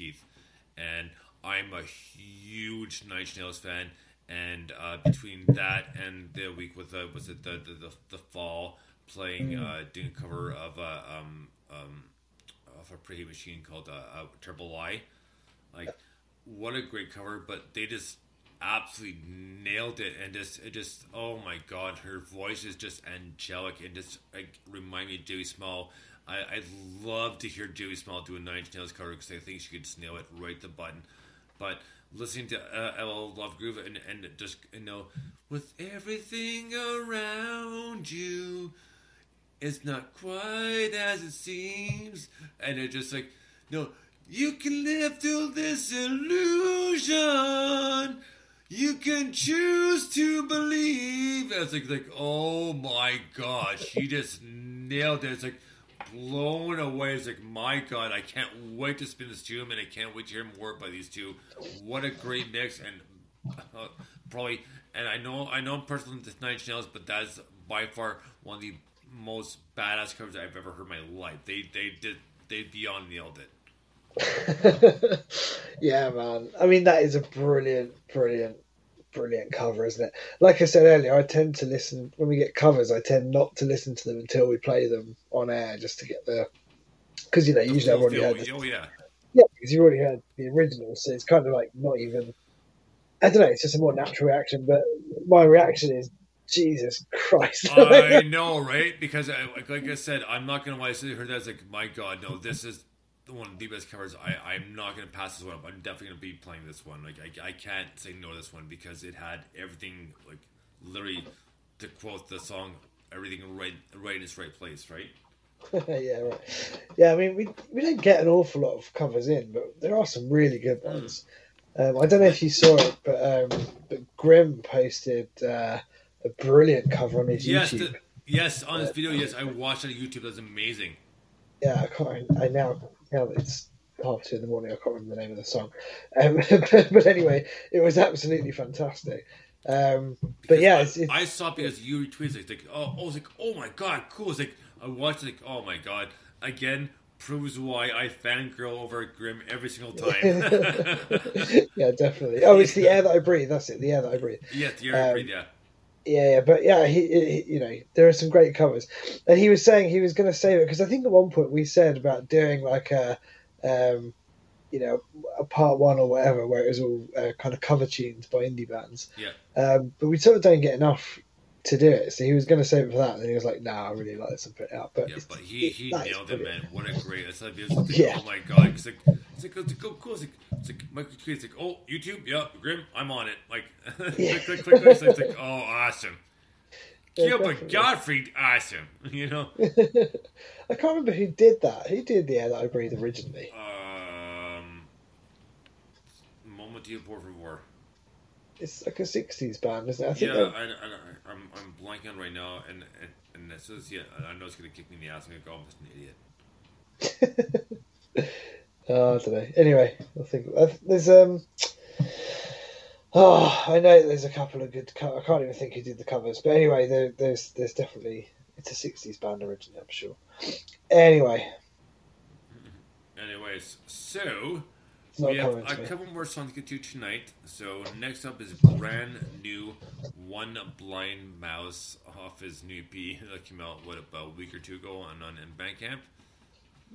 album "With Teeth." And I'm a huge Nine Nails fan. And uh, between that and the week with uh, was it the the, the, the fall playing uh, doing a cover of a um, um, of a pretty machine called uh, uh, Terrible Lie. Like, what a great cover! But they just absolutely nailed it, and just it just oh my god, her voice is just angelic and just like remind me of Joey Small. I I love to hear Joey Small do a Nine Nails cover because I think she could nail it right the button. But listening to uh, LL Love Groove and and just you know with everything around you it's not quite as it seems. And it just like, no, you can live through this illusion. You can choose to believe. It's like, like, oh my god, she just nailed it. It's like blown away. It's like, my god, I can't wait to spin this tune, and I can't wait to hear more by these two. What a great mix, and uh, probably, and I know, I know I'm personally into Nine Inch but that's by far one of the most badass covers I've ever heard in my life. They they did they beyond nailed it. yeah, man. I mean, that is a brilliant, brilliant, brilliant cover, isn't it? Like I said earlier, I tend to listen when we get covers. I tend not to listen to them until we play them on air, just to get the because you know usually I've already heard. The, oh yeah. yeah, because you've already heard the original, so it's kind of like not even. I don't know. It's just a more natural reaction, but my reaction is Jesus Christ. I know, right? Because I, like, like I said, I'm not gonna lie. I heard that, it's like, my God, no, this is one of the best covers. I, I'm not gonna pass this one up. I'm definitely gonna be playing this one. Like, I, I can't say no to this one because it had everything, like, literally, to quote the song, everything right, right in its right place, right? yeah, right. Yeah, I mean, we we don't get an awful lot of covers in, but there are some really good ones. Um, I don't know if you saw it, but um, but Grim posted uh, a brilliant cover on his Yes, YouTube. the, yes, on this video, yes, I watched it on YouTube. That's amazing. Yeah, I can't. I now that it's half two in the morning. I can't remember the name of the song. Um, but, but anyway, it was absolutely fantastic. Um, but yeah, it's, it's, I saw it because you retweeted it. Like, oh, I was like, oh my god, cool. It's like I watched it. Like, oh my god, again proves why I fangirl over Grim every single time. yeah, definitely. Oh, it's the air that I breathe. That's it. The air that I breathe. yes, you're Um, right, yeah. Yeah, yeah, but yeah, he, he, you know, there are some great covers, and he was saying he was going to save it because I think at one point we said about doing like a, um, you know, a part one or whatever where it was all uh, kind of cover tunes by indie bands. Yeah. Um, but we sort of don't get enough to do it, so he was going to save it for that, and then he was like, "Nah, I really like this and put it out." But, Yeah, but he, he nailed it, man. What a great. It's like, Yeah. oh my god. It's like, it's like, it's like, oh, cool. It's like, it's like, Michael like, oh, YouTube, yeah, Grim, I'm on it. Like, click, click, click, click. It's like, oh, awesome. Yeah, Gilbert. Gottfried, awesome. You know? I can't remember who did that. Who did the air that I breathe originally? Um, Moment por favor. It's like a '60s band, isn't it? I think Yeah, I, I, I'm, I'm blanking on right now, and and, and this is yeah. I know it's gonna kick me in the ass. I'm gonna go, I'm just an idiot. Oh, I don't know. Anyway, I think there's um. Oh, I know there's a couple of good. Co- I can't even think who did the covers, but anyway, there, there's there's definitely it's a '60s band originally, I'm sure. Anyway, Anyways, so we have a couple more songs to get to tonight. So next up is brand new One Blind Mouse off his new EP that came out what about a week or two ago on on in Bandcamp.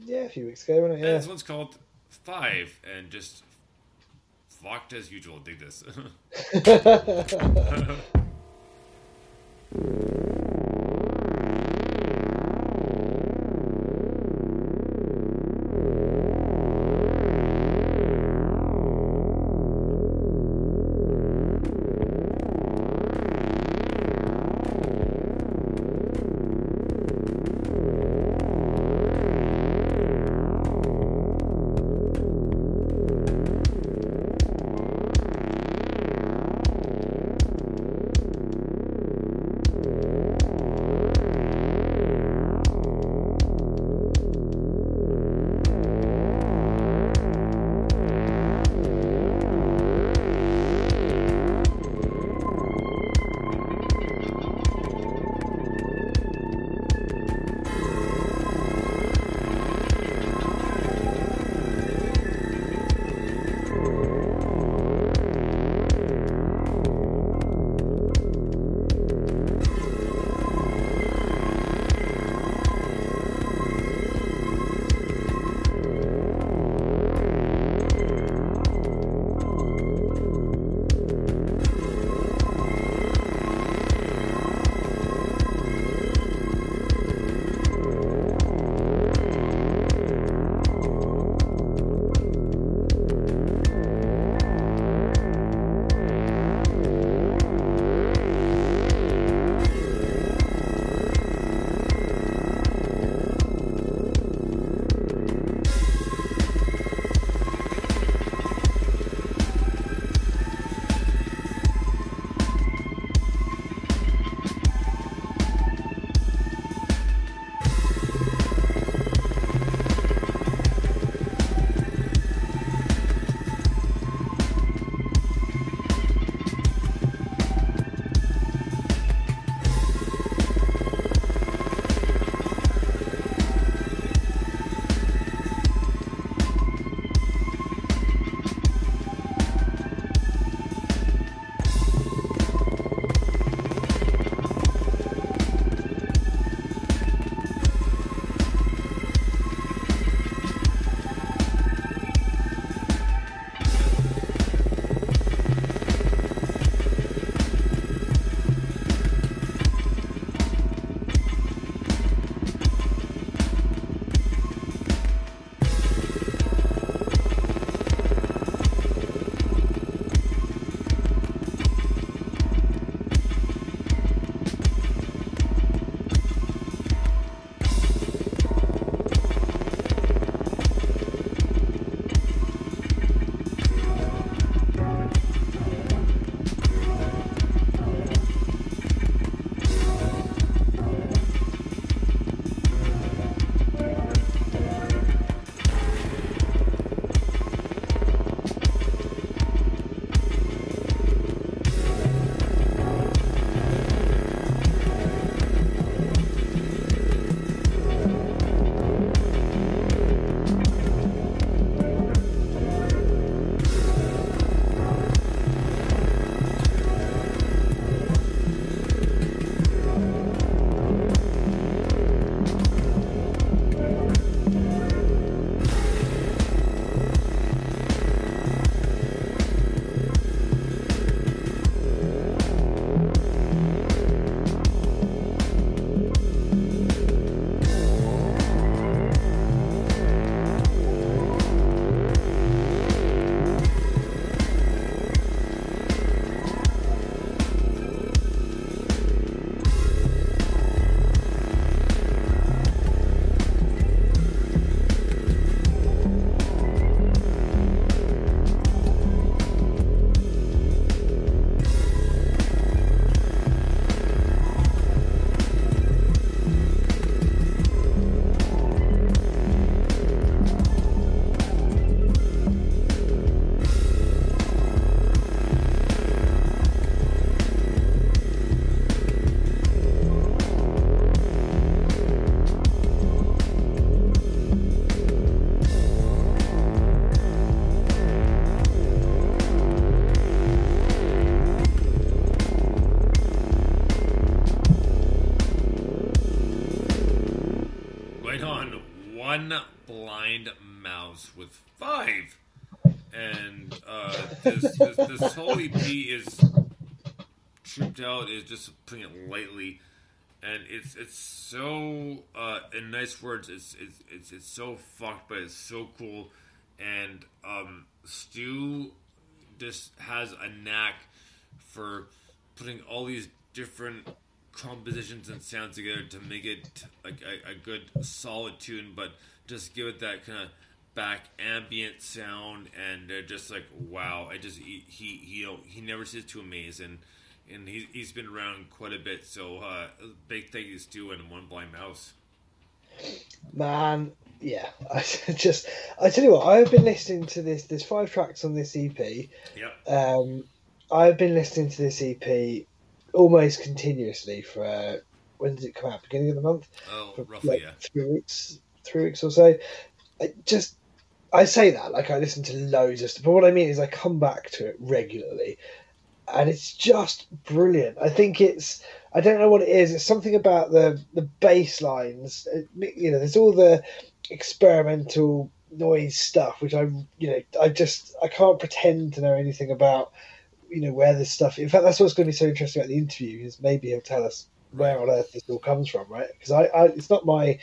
Yeah, a few weeks ago, wasn't And this one's called Five, and just fucked as usual. Dig this. Is just putting it lightly, and it's it's so uh, in nice words. It's it's it's it's so fucked, but it's so cool. And um, Stu just has a knack for putting all these different compositions and sounds together to make it like a, a good solid tune, but just give it that kind of back ambient sound and just like wow, I just he he he, you know, he never ceases to amaze and and he, he's been around quite a bit. So uh, big thank you to and One Blind Mouse. Man, yeah. I just, I tell you what, I've been listening to this. There's five tracks on this EP. Yep. Um, I've been listening to this EP almost continuously for uh, when did it come out? Beginning of the month. Oh, For roughly, like yeah. three weeks, three weeks or so. I just, I say that like I listen to loads of stuff, but what I mean is I come back to it regularly, and it's just brilliant. I think it's, I don't know what it is. It's something about the the bass lines. uh, You know, there's all the experimental noise stuff, which I, you know, I just I can't pretend to know anything about. You know where this stuff. In fact, that's what's going to be so interesting about the interview is maybe he'll tell us where on earth this all comes from, right? Because I, I, it's not my,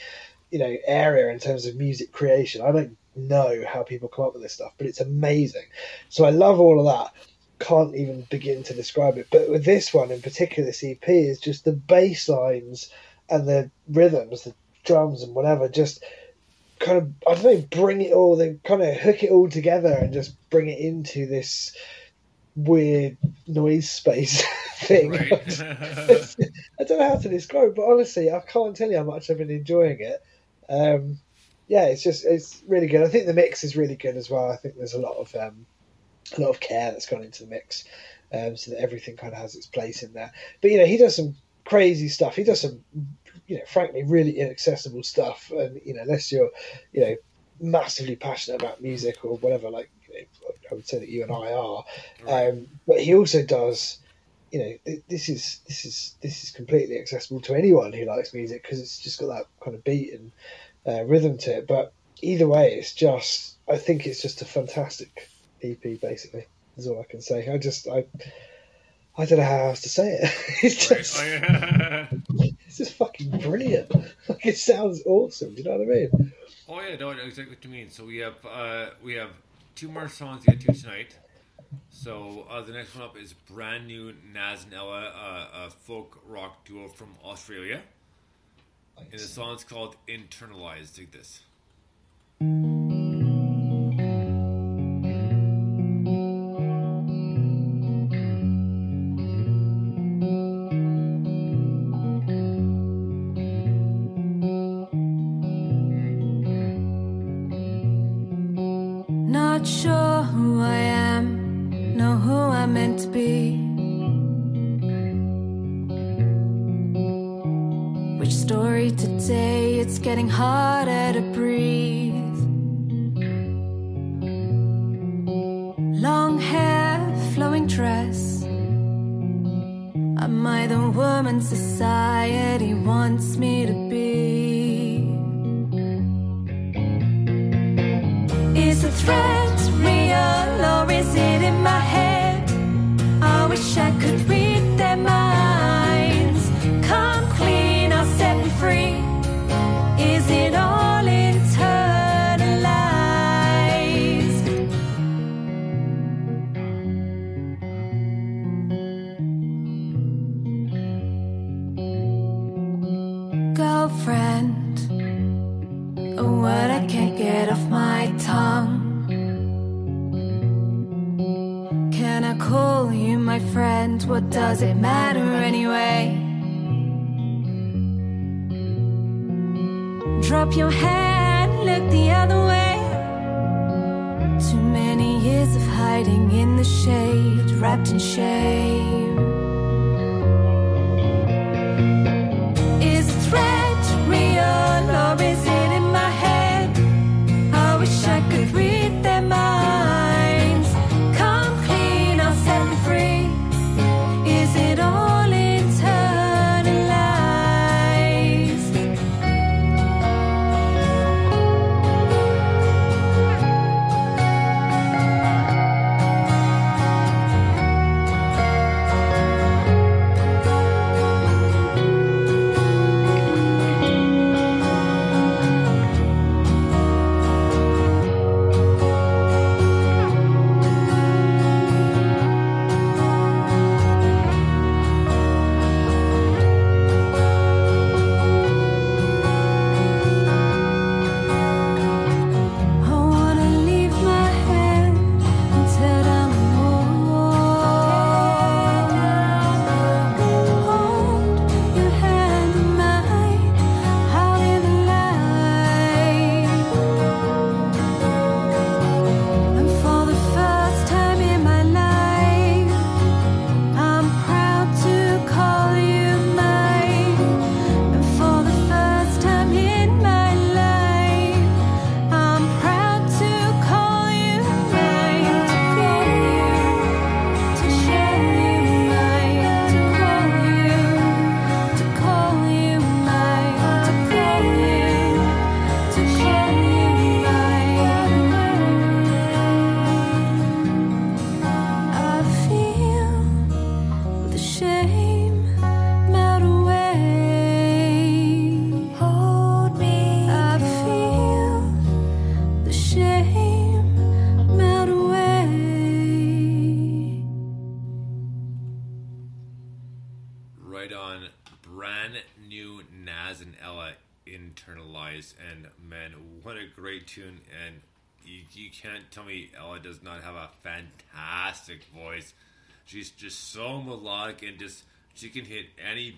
you know, area in terms of music creation. I don't know how people come up with this stuff, but it's amazing. So I love all of that. Can't even begin to describe it. But with this one in particular, this EP is just the bass lines and the rhythms, the drums and whatever, just kind of I don't know, bring it all, they kind of hook it all together and just bring it into this weird noise space thing. Right. I don't know how to describe, it, but honestly, I can't tell you how much I've been enjoying it. Um, yeah, it's just it's really good. I think the mix is really good as well. I think there's a lot of um, a lot of care that's gone into the mix, um, so that everything kind of has its place in there. But you know, he does some crazy stuff. He does some, you know, frankly, really inaccessible stuff. And you know, unless you're, you know, massively passionate about music or whatever, like you know, I would say that you and I are. Um, but he also does. You know, this is this is this is completely accessible to anyone who likes music because it's just got that kind of beat and uh, rhythm to it. But either way, it's just I think it's just a fantastic EP. Basically, is all I can say. I just I I don't know how else to say it. it's just it's just fucking brilliant. Like it sounds awesome. Do you know what I mean? Oh yeah, no, I know exactly what you mean. So we have uh, we have two more songs to get to tonight. So uh, the next one up is brand new Naz and Ella, uh, a folk rock duo from Australia, and the song's called "Internalized." Take this.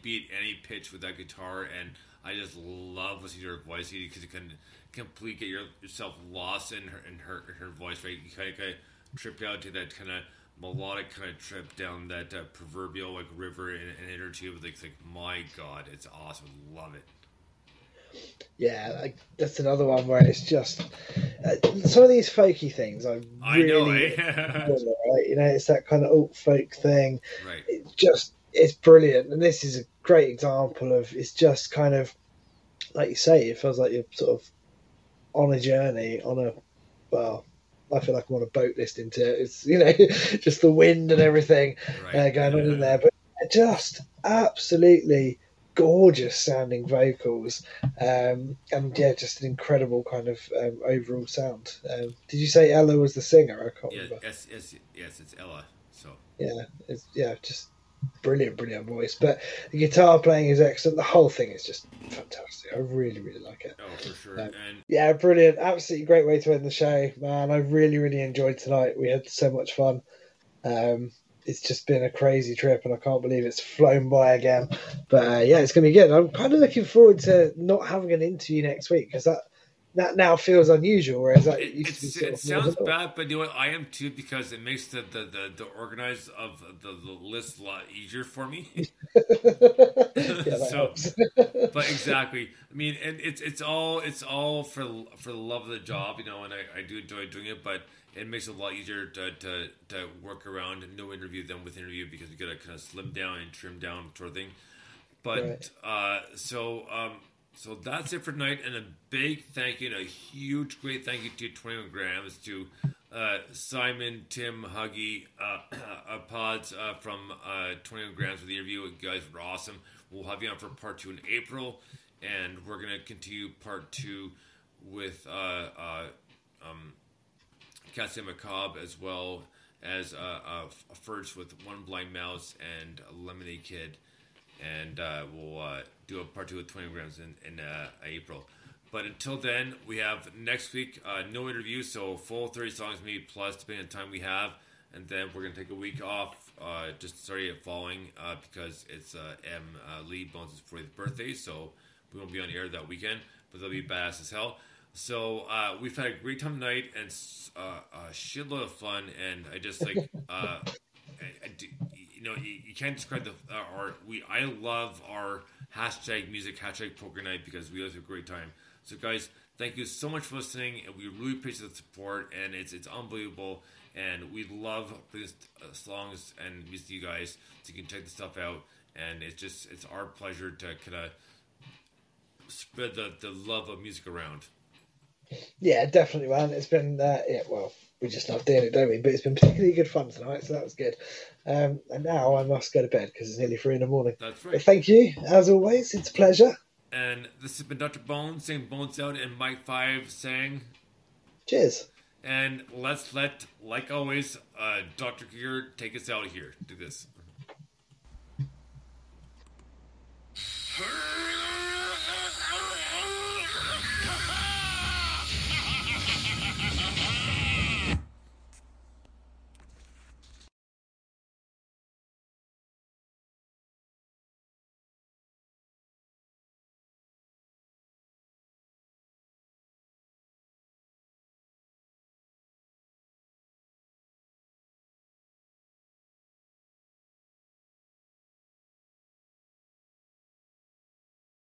Beat, any pitch with that guitar, and I just love listening to her voice because you can completely get your, yourself lost in her in her her voice. Right, you kind of, kind of trip out to that kind of melodic kind of trip down that uh, proverbial like river in, in inner tube. Like, it's like my god, it's awesome. Love it. Yeah, like, that's another one where it's just uh, some of these folky things. I I really, know, eh? right? You know, it's that kind of alt folk thing. right. It's just it's brilliant, and this is a great example of it's just kind of like you say, it feels like you're sort of on a journey on a well. I feel like I'm on a boat listening to it. It's you know just the wind and everything Right. uh, going on in there, but just absolutely gorgeous sounding vocals, um, and yeah, just an incredible kind of um, overall sound. Um, did you say Ella was the singer? I can't Yeah, remember. yes, yes, yes, it's Ella. So Yeah, it's, yeah, just brilliant, brilliant voice. But the guitar playing is excellent. The whole thing is just fantastic. I really, really like it. oh, for sure. Yeah. And Yeah, brilliant. Absolutely great way to end the show, man. I really, really enjoyed tonight. We had so much fun. Um, it's just been a crazy trip, and I can't believe it's flown by again. But uh, yeah, it's going to be good. I'm kind of looking forward to not having an interview next week because that that now feels unusual, whereas that it, used to be it's, sort it of sounds bad, but you know what? I am too because it makes the the, the, the organize of the, the list a lot easier for me. yeah, So- but exactly, I mean, and it's it's all it's all for for the love of the job, you know, and I, I do enjoy doing it, but it makes it a lot easier to, to, to work around no interview than with interview because you got to kind of slim down and trim down sort of thing. But uh, so um, so that's it for tonight, and a big thank you and a huge great thank you to Twenty One Grams to uh, Simon, Tim, Huggy, uh, uh, Pods uh, from uh, 21 Grams for the interview. You guys were awesome. We'll have you on for part two in April, and we're going to continue part two with uh, um, Cassie Macabre as well as first with One Blind Mouse and Lemonade Kid. And uh, we'll uh, do a part two with 20 grams in, in uh, April. But until then, we have next week uh, no interview, so full 30 songs maybe plus, depending on the time we have. And then we're going to take a week off, uh, just starting following uh, because it's M. Lee Bones' 40th birthday, so we won't be on air that weekend, but they'll be badass as hell. So we've had a great time tonight and a shitload of fun, and I just like, I, I do, you know, you, you can't describe the uh, our we. I love our hashtag music hashtag poker night because we always have a great time. So guys, thank you so much for listening, and we really appreciate the support, and it's it's unbelievable, and we love these uh, songs and music you guys, so you can check the stuff out, and it's just it's our pleasure to kind of spread the, the love of music around. Yeah, definitely, man. It's been uh, yeah. Well, we just love doing it, don't we? But it's been particularly good fun tonight, so that was good. Um, and now I must go to bed because it's nearly three in the morning. That's right. But thank you, as always. It's a pleasure. And this has been Dr. Bones saying Bones Out and Mike Five saying Cheers. And let's let, like always, uh, Dr. Gear take us out here. Do this.